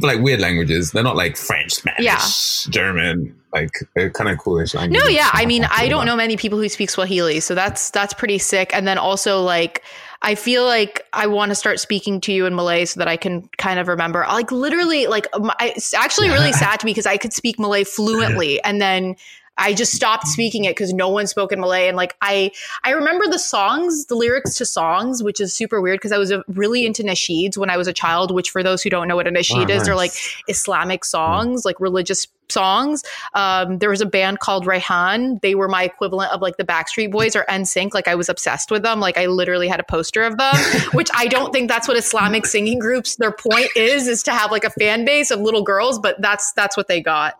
like weird languages. They're not like French, Spanish, Yeah. German. Like they're kind of coolish languages. No, yeah. I mean, I don't know many people who speak Swahili, so that's that's pretty sick. And then also like I feel like I want to start speaking to you in Malay so that I can kind of remember. Like literally, like it's actually really sad to me because I could speak Malay fluently, and then I just stopped speaking it because no one spoke in Malay. And like I, I remember the songs, the lyrics to songs, which is super weird because I was uh, really into nasheeds when I was a child. Which for those who don't know what a nasheed is, they're like. Islamic songs, like religious songs. Um, there was a band called Raihan. They were my equivalent of like the Backstreet Boys or NSYNC. Like I was obsessed with them. Like I literally had a poster of them, which I don't think that's what Islamic singing groups. Their point is is to have like a fan base of little girls, but that's that's what they got.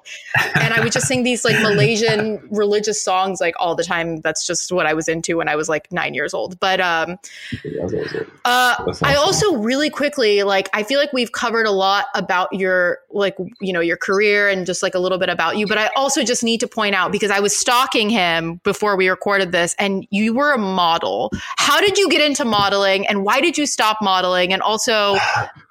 And I would just sing these like Malaysian religious songs like all the time. That's just what I was into when I was like nine years old. But um, awesome. uh, I also really quickly like I feel like we've covered a lot about your like you know your career and just like a little bit about you, but I also just need to point out because I was stalking him before we recorded this, and you were a model. How did you get into modeling, and why did you stop modeling? And also,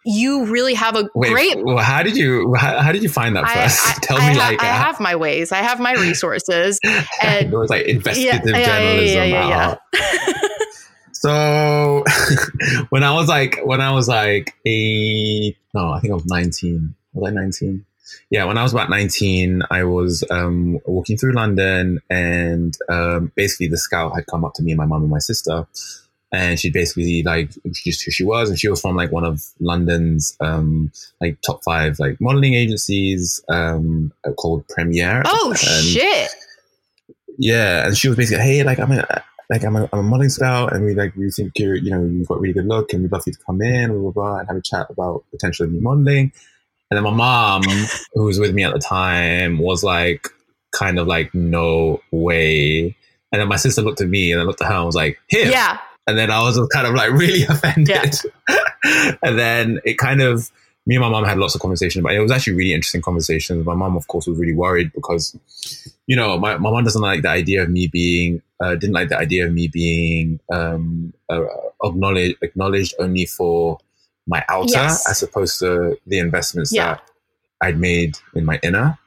you really have a Wait, great. well, how did you how, how did you find that I, first? I- Tell I me, ha- like, I uh, have my ways. I have my resources. and- it was like investigative yeah, journalism. yeah, yeah, yeah. So when I was like when I was like eight, no, I think I was nineteen. Was I nineteen? Yeah, when I was about nineteen, I was um, walking through London, and um, basically the scout had come up to me and my mum and my sister, and she basically like introduced who she was, and she was from like one of London's um, like top five like modeling agencies um, called Premier. Oh And- shit! yeah, and she was basically, hey, like I'm a like I'm a, I'm a modeling scout, and we like we think you're you know you've got really good look, and we'd love you to come in, blah blah blah, and have a chat about potentially me modeling. And then my mom, who was with me at the time, was like, kind of like, no way. And then my sister looked at me, and I looked at her, and was like, here. Yeah, And then I was kind of like really offended. and then it kind of, me and my mom had lots of conversations, but it was actually really interesting conversations. My mom, of course, was really worried because, you know, my, my mom doesn't like the idea of me being, uh, didn't like the idea of me being um, uh, acknowledged, acknowledged only for my outer Yes. as opposed to the investments Yeah. that I'd made in my inner.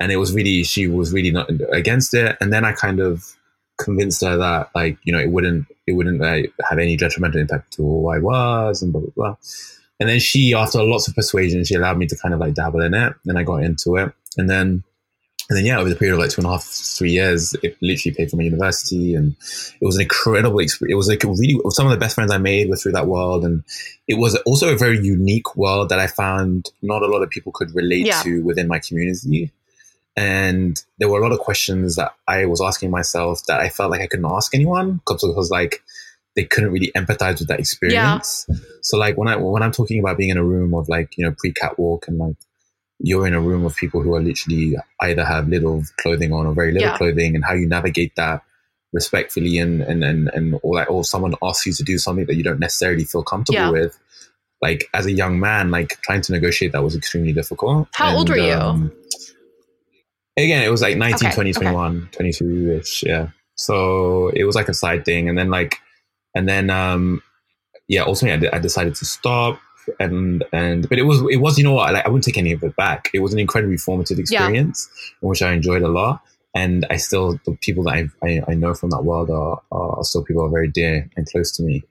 And it was really, she was really not against it. And then I kind of convinced her that, like, you know, it wouldn't, it wouldn't like, have any detrimental impact to who I was and blah, blah, blah. And then she, after lots of persuasion, she allowed me to kind of like dabble in it. And I got into it. And then, and then, yeah, over the period of like two and a half, three years, it literally paid for my university. And it was an incredible experience. It was like really, some of the best friends I made were through that world. And it was also a very unique world that I found not a lot of people could relate Yeah. to within my community. And there were a lot of questions that I was asking myself that I felt like I couldn't ask anyone because it was like they couldn't really empathize with that experience. So like when I when I'm talking about being in a room of like you know pre catwalk and like you're in a room of people who are literally either have little clothing on or very little Yeah. clothing and how you navigate that respectfully and and and and or like or someone asks you to do something that you don't necessarily feel comfortable Yeah. with. Like as a young man, like trying to negotiate that was extremely difficult. How old were you? um, again, it was like 19, Okay, 20, okay. 21, 22 ish. Yeah. So it was like a side thing. And then like, and then, um, yeah, ultimately I, de- I decided to stop and, and, but it was, it was, you know what, like, I wouldn't take any of it back. It was an incredibly formative experience in which I enjoyed a lot. And I still, the people that I, I, I know from that world are, are still people who are very dear and close to me.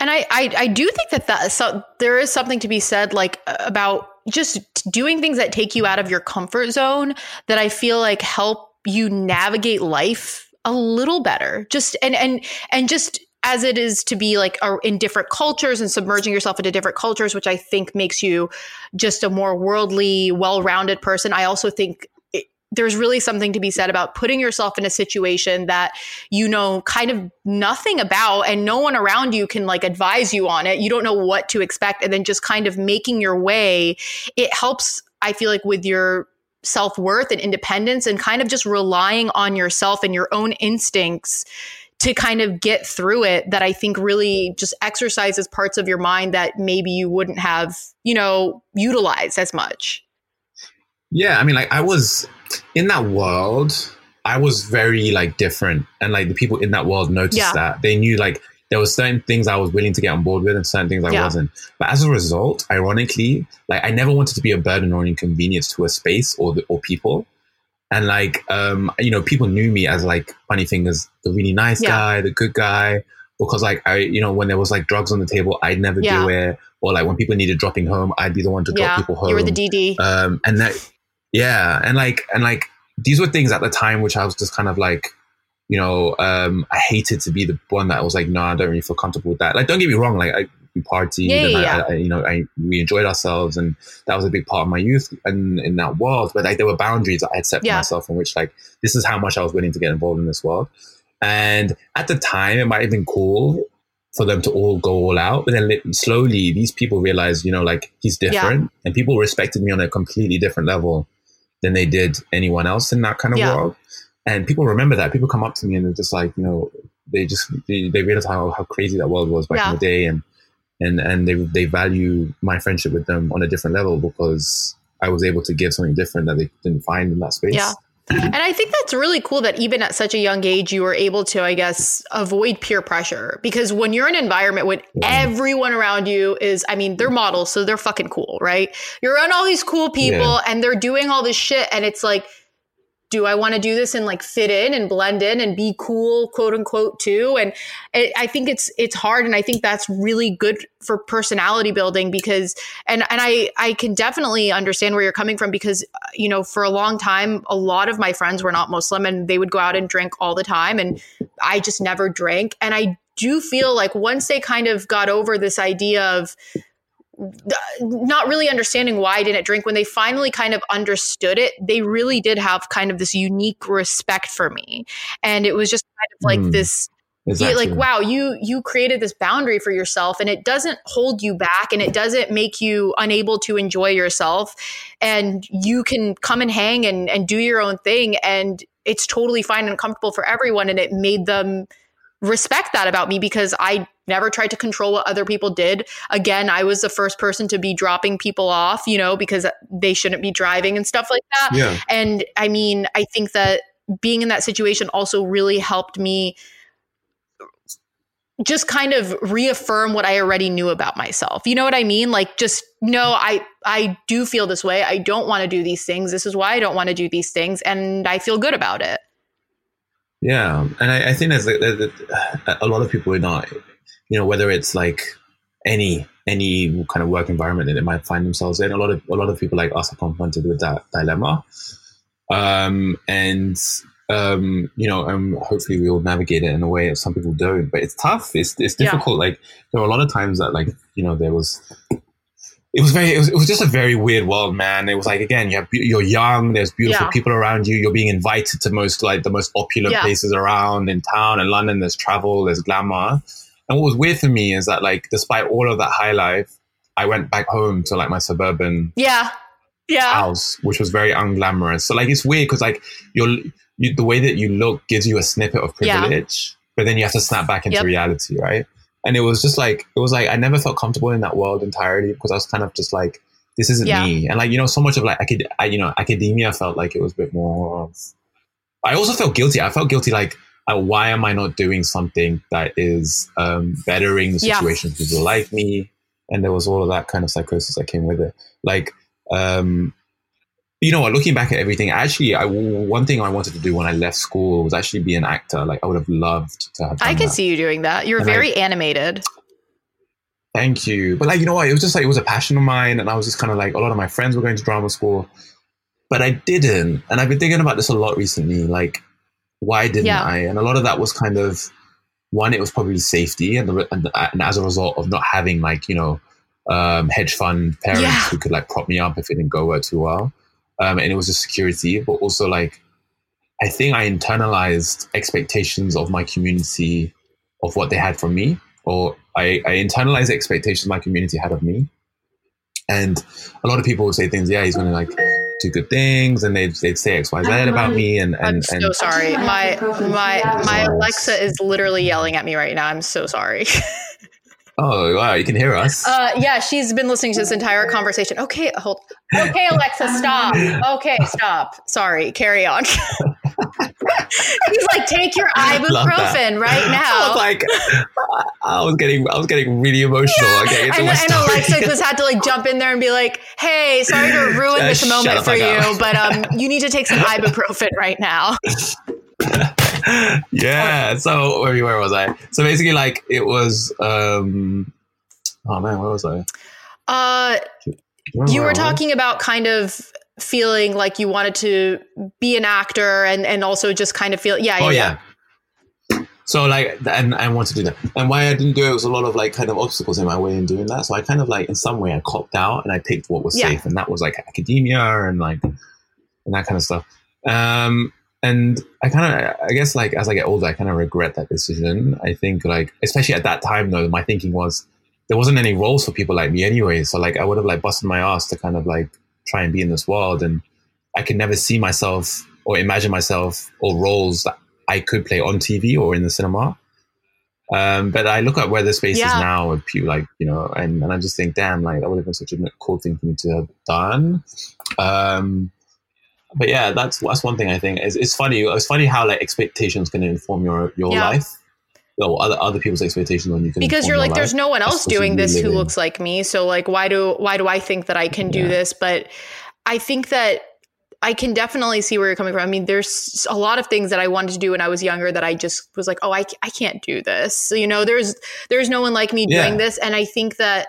And I, I, I do think that that so there is something to be said like about just doing things that take you out of your comfort zone that I feel like help you navigate life a little better. Just and and and just as it is to be like a, in different cultures and submerging yourself into different cultures, which I think makes you just a more worldly, well-rounded person. I also think there's really something to be said about putting yourself in a situation that you know kind of nothing about and no one around you can like advise you on it you don't know what to expect and then just kind of making your way it helps i feel like with your self-worth and independence and kind of just relying on yourself and your own instincts to kind of get through it that i think really just exercises parts of your mind that maybe you wouldn't have you know utilized as much Yeah, I mean, like I was in that world. I was very like different, and like the people in that world noticed Yeah. that they knew like there were certain things I was willing to get on board with and certain things I Yeah. wasn't. But as a result, ironically, like I never wanted to be a burden or an inconvenience to a space or the, or people. And like, um, you know, people knew me as like funny fingers, the really nice Yeah. guy, the good guy, because like I, you know, when there was like drugs on the table, I'd never Yeah. do it. Or like when people needed dropping home, I'd be the one to drop yeah, people home you were the DD. um and that yeah and like and like these were things at the time which i was just kind of like you know um i hated to be the one that was like no i don't really feel comfortable with that like don't get me wrong like i we partied Yeah, and yeah, I. I, you know I, we enjoyed ourselves and that was a big part of my youth and in that world. But like there were boundaries that i had set for Yeah. myself in which like this is how much i was willing to get involved in this world. And at the time it might have been cool for them to all go all out but then slowly these people realized you know like he's different and people respected me on a completely different level than they did anyone else in that kind of world. And people remember that. People come up to me and they're just like you know they just they, they realize how, how crazy that world was back in the day and and and they they value my friendship with them on a different level because I was able to give something different that they didn't find in that space. Yeah. And I think that's really cool that even at such a young age, you were able to, I guess, avoid peer pressure. Because when you're in an environment with Yeah. everyone around you is, I mean, they're models, so they're fucking cool, right? You're around all these cool people Yeah. and they're doing all this shit. And it's like, do I want to do this and like fit in and blend in and be cool, quote unquote, too? And it, I think it's it's hard, and I think that's really good for personality building because, and and I I can definitely understand where you're coming from because uh, you know for a long time a lot of my friends were not Muslim and they would go out and drink all the time, and I just never drank, and I do feel like once they kind of got over this idea of not really understanding why I didn't drink when they finally kind of understood it they really did have kind of this unique respect for me and it was just kind of like Hmm. this exactly. like wow you you created this boundary for yourself and it doesn't hold you back and it doesn't make you unable to enjoy yourself and you can come and hang and and do your own thing and it's totally fine and comfortable for everyone and it made them respect that about me because I never tried to control what other people did. Again, I was the first person to be dropping people off, you know, because they shouldn't be driving and stuff like that. yeah, And I mean, I think that being in that situation also really helped me just kind of reaffirm what I already knew about myself. You know what I mean? Like just no, I I do feel this way. I don't want to do these things. This is why I don't want to do these things and I feel good about it. Yeah, and I, I think there's, a- a, lot of people are not, you know, whether it's like any any kind of work environment that they might find themselves in. A lot of a lot of people like us are confronted with that dilemma, um, and um, you know, um, hopefully we will navigate it in a way that some people don't. But it's tough. It's it's Yeah. difficult. Like there were a lot of times that like you know there was. It was very. It was, it was just a very weird world, man. It was like again, you have, you're young. There's beautiful Yeah. people around you. You're being invited to most like the most opulent Yeah. places around in town. In London, there's travel, there's glamour. And what was weird for me is that like, despite all of that high life, I went back home to like my suburban Yeah. Yeah. house, which was very unglamorous. So like it's weird because like you're you, the way that you look gives you a snippet of Yeah. privilege, but then you have to snap back into Yep. reality, right? And it was just like it was like I never felt comfortable in that world entirely because I was kind of just like this isn't Yeah. me, and like you know so much of like acad- I, you know academia felt like it was a bit more. Of, I also felt guilty. I felt guilty like. Uh, why am I not doing something that is um, bettering the Yeah. situation for people like me? And there was all of that kind of psychosis that came with it. Like, um, you know what? Looking back at everything, actually, I, one thing I wanted to do when I left school was actually be an actor. Like, I would have loved to have. I can that. see you doing that. You're And I- very animated. Thank you. But like, you know what? It was just like it was a passion of mine, and I was just kind of like a lot of my friends were going to drama school, but I didn't. And I've been thinking about this a lot recently. Like, why didn't Yeah. I? And a lot of that was kind of one. It was probably safety, and, the, and, and as a result of not having like you know um, hedge fund parents Yeah. who could like prop me up if it didn't go well too well, um, and it was just security, but also like I think I internalized expectations of my community of what they had from me, or I, I internalized expectations my community had of me. And a lot of people would say things, yeah, he's going to like do good things, and they'd, they'd say X, Y, Z about me, and I'm so and sorry. My my my Alexa is literally yelling at me right now. I'm so sorry. Oh wow, you can hear us. Uh, yeah, she's been listening to this entire conversation. Okay, hold. Okay, Alexa, stop. Okay, stop. Sorry, carry on. He's like, take your ibuprofen right now. I was like, I was getting, I was getting really emotional. Yeah. Okay, and, and Alexa just had to like jump in there and be like, "Hey, sorry to ruin uh, this moment for you, but um, you need to take some ibuprofen right now." Yeah. So where, where was I? So basically, like it was. um Oh man, where was I? Uh, you were talking about kind of feeling like you wanted to be an actor and and also just kind of feel yeah yeah, oh, yeah. yeah. So like and I want to do that. And why I didn't do it was a lot of like kind of obstacles in my way in doing that. So I kind of like in some way I copped out and I picked what was yeah. safe and that was like academia and like and that kind of stuff. Um and I kind of I guess like as I get older I kind of regret that decision. I think like especially at that time though my thinking was there wasn't any roles for people like me anyway. So like I would have like busted my ass to kind of like try and be in this world. And I could never see myself or imagine myself or roles that I could play on TV or in the cinema. Um, but I look at where the space yeah. is now with people like, you know, and, and I just think, damn, like that would have been such a cool thing for me to have done. Um, but yeah, that's that's one thing I think. It's, it's funny. It's funny how like expectations can inform your your yeah. life or other other people's expectations on you because you're like there's no one else doing this who looks like me so like why do why do i think that i can do yeah. this but i think that I can definitely see where you're coming from. I mean, there's a lot of things that I wanted to do when I was younger that I just was like, oh, I, I can't do this. So, you know, there's there's no one like me yeah. doing this, and I think that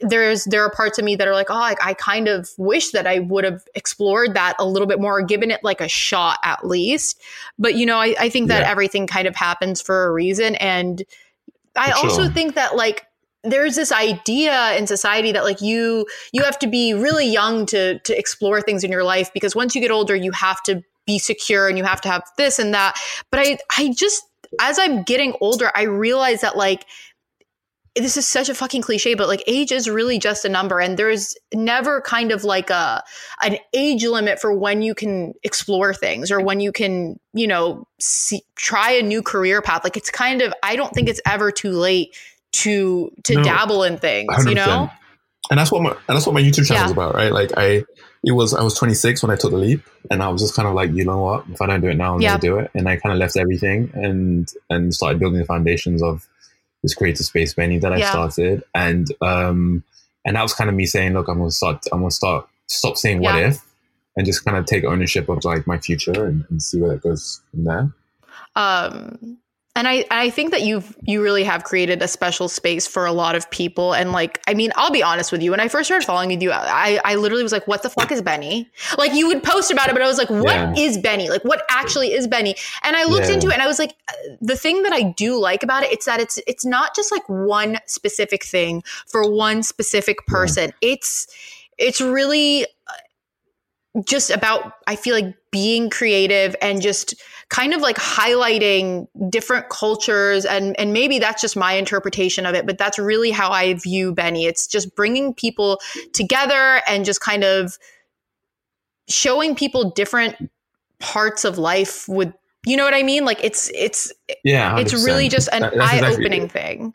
there's there are parts of me that are like, oh, I, I kind of wish that I would have explored that a little bit more, given it like a shot at least. But you know, I, I think that yeah. everything kind of happens for a reason, and I for also sure. think that like there's this idea in society that like you you have to be really young to to explore things in your life because once you get older you have to be secure and you have to have this and that but i i just as i'm getting older i realize that like this is such a fucking cliche, but like age is really just a number, and there's never kind of like a an age limit for when you can explore things or when you can, you know, see, try a new career path. Like it's kind of I don't think it's ever too late to to no, dabble in things, 100%. you know. And that's what my and that's what my YouTube channel yeah. is about, right? Like I it was I was 26 when I took the leap, and I was just kind of like, you know what? If I don't do it now, I'm yeah. gonna do it. And I kind of left everything and and started building the foundations of this creative space Beni that I yeah. started, and um, and that was kind of me saying, look, I'm gonna start, I'm gonna start, stop saying what yeah. if, and just kind of take ownership of like my future and, and see where it goes from there. Um, and I, I think that you've you really have created a special space for a lot of people and like i mean i'll be honest with you when i first started following you i i literally was like what the fuck is beni like you would post about it but i was like what yeah. is beni like what actually is beni and i looked yeah. into it and i was like the thing that i do like about it it's that it's it's not just like one specific thing for one specific person yeah. it's it's really just about i feel like being creative and just kind of like highlighting different cultures and and maybe that's just my interpretation of it but that's really how I view Beni. It's just bringing people together and just kind of showing people different parts of life with you know what I mean? Like it's it's yeah 100%. it's really just an eye-opening exactly thing.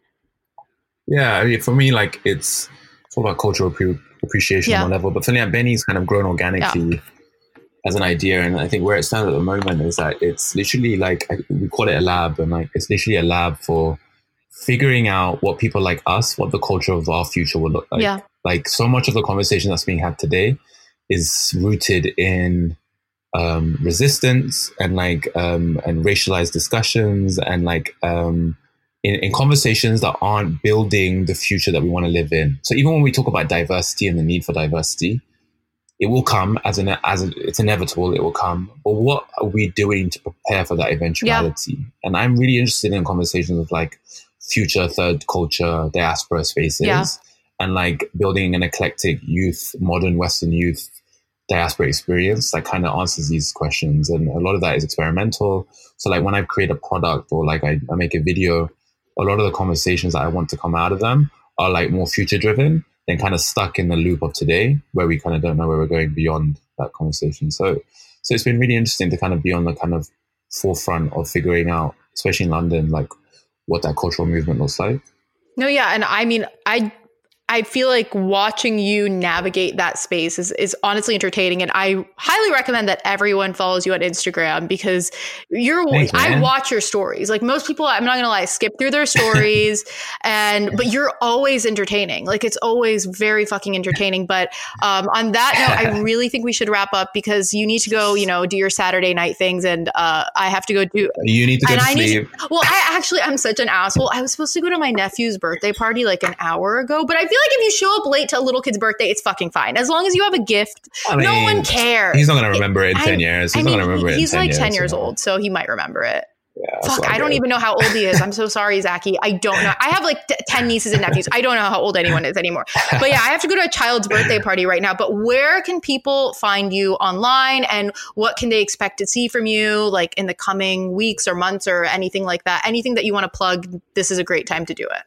Yeah I mean, for me like it's it's all about cultural appreciation yeah. on level but for me Beni's kind of grown organically yeah as an idea. And I think where it stands at the moment is that it's literally like we call it a lab, and like it's literally a lab for figuring out what people like us, what the culture of our future will look like. Yeah. Like so much of the conversation that's being had today is rooted in um, resistance and like um, and racialized discussions and like um, in, in conversations that aren't building the future that we want to live in. So even when we talk about diversity and the need for diversity, it will come as an as a, it's inevitable. It will come. But what are we doing to prepare for that eventuality? Yeah. And I'm really interested in conversations of like future third culture diaspora spaces yeah. and like building an eclectic youth, modern Western youth diaspora experience that kind of answers these questions. And a lot of that is experimental. So like when I create a product or like I, I make a video, a lot of the conversations that I want to come out of them are like more future driven then kind of stuck in the loop of today where we kind of don't know where we're going beyond that conversation. So, so it's been really interesting to kind of be on the kind of forefront of figuring out, especially in London, like what that cultural movement looks like. No, yeah, and I mean, I I feel like watching you navigate that space is, is honestly entertaining. And I highly recommend that everyone follows you on Instagram because you're, Thanks, I watch your stories. Like most people, I'm not going to lie, skip through their stories and, but you're always entertaining. Like it's always very fucking entertaining. But um, on that note, I really think we should wrap up because you need to go, you know, do your Saturday night things. And uh, I have to go do, you need to go to I sleep. To, well, I actually, I'm such an asshole. I was supposed to go to my nephew's birthday party like an hour ago, but I feel like if you show up late to a little kid's birthday, it's fucking fine. As long as you have a gift, I mean, no one cares. He's not going to remember it in 10 years. He's I mean, not going to remember it He's like 10 years, old, so he might remember it. Yeah, Fuck, I don't even know how old he is. I'm so sorry, Zachy. I don't know. I have like t- 10 nieces and nephews. I don't know how old anyone is anymore. But yeah, I have to go to a child's birthday party right now. But where can people find you online and what can they expect to see from you like in the coming weeks or months or anything like that? Anything that you want to plug, this is a great time to do it.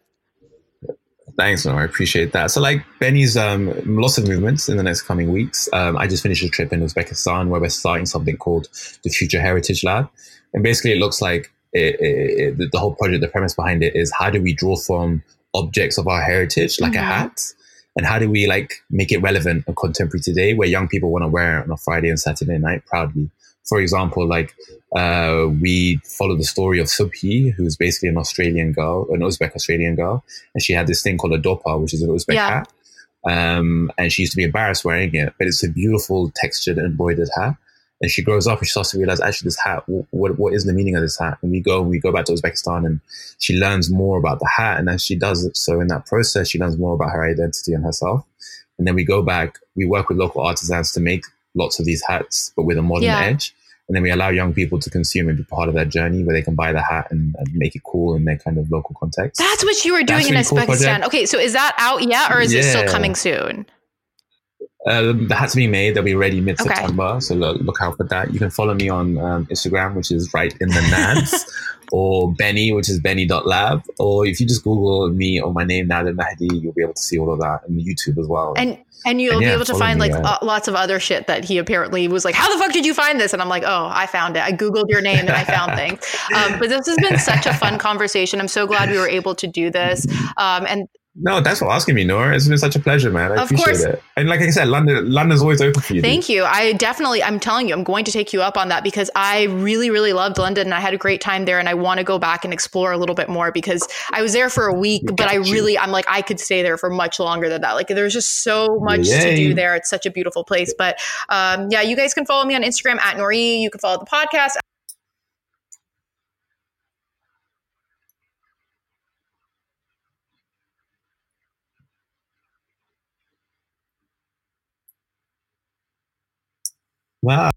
Thanks, no, I appreciate that. So, like Beni's um, lots of movements in the next coming weeks. Um, I just finished a trip in Uzbekistan where we're starting something called the Future Heritage Lab, and basically it looks like it, it, it, the whole project. The premise behind it is how do we draw from objects of our heritage, like mm-hmm. a hat, and how do we like make it relevant and contemporary today, where young people want to wear it on a Friday and Saturday night proudly. For example, like uh, we follow the story of Subhi, who's basically an Australian girl, an Uzbek Australian girl, and she had this thing called a doppa, which is an Uzbek yeah. hat. Um, and she used to be embarrassed wearing it, but it's a beautiful textured embroidered hat. And she grows up and she starts to realize actually this hat, what what is the meaning of this hat? And we go we go back to Uzbekistan and she learns more about the hat. And as she does it, so in that process, she learns more about her identity and herself. And then we go back, we work with local artisans to make lots of these hats, but with a modern yeah. edge and then we allow young people to consume and be part of that journey where they can buy the hat and, and make it cool in their kind of local context. That's what you were doing in Uzbekistan. Cool okay, so is that out yet, or is yeah. it still coming soon? Uh, the hat's being made. They'll be ready mid September. Okay. So look, look, out for that. You can follow me on um, Instagram, which is right in the nads, or Beni, which is beni.lab. Or if you just Google me or my name, Nadir Nahdi, you'll be able to see all of that and YouTube as well. And and you'll and yeah, be able to find like uh, lots of other shit that he apparently was like, how the fuck did you find this? And I'm like, oh, I found it. I Googled your name and I found things. Um, but this has been such a fun conversation. I'm so glad we were able to do this. Um, and no, thanks for asking me, Nora. It's been such a pleasure, man. I of appreciate course. it. And like I said, London, London's always open for you. Thank dude. you. I definitely, I'm telling you, I'm going to take you up on that because I really, really loved London and I had a great time there. And I want to go back and explore a little bit more because I was there for a week, but I really, I'm like, I could stay there for much longer than that. Like, there's just so much Yay. to do there. It's such a beautiful place. But um, yeah, you guys can follow me on Instagram at Nori. You can follow the podcast Wow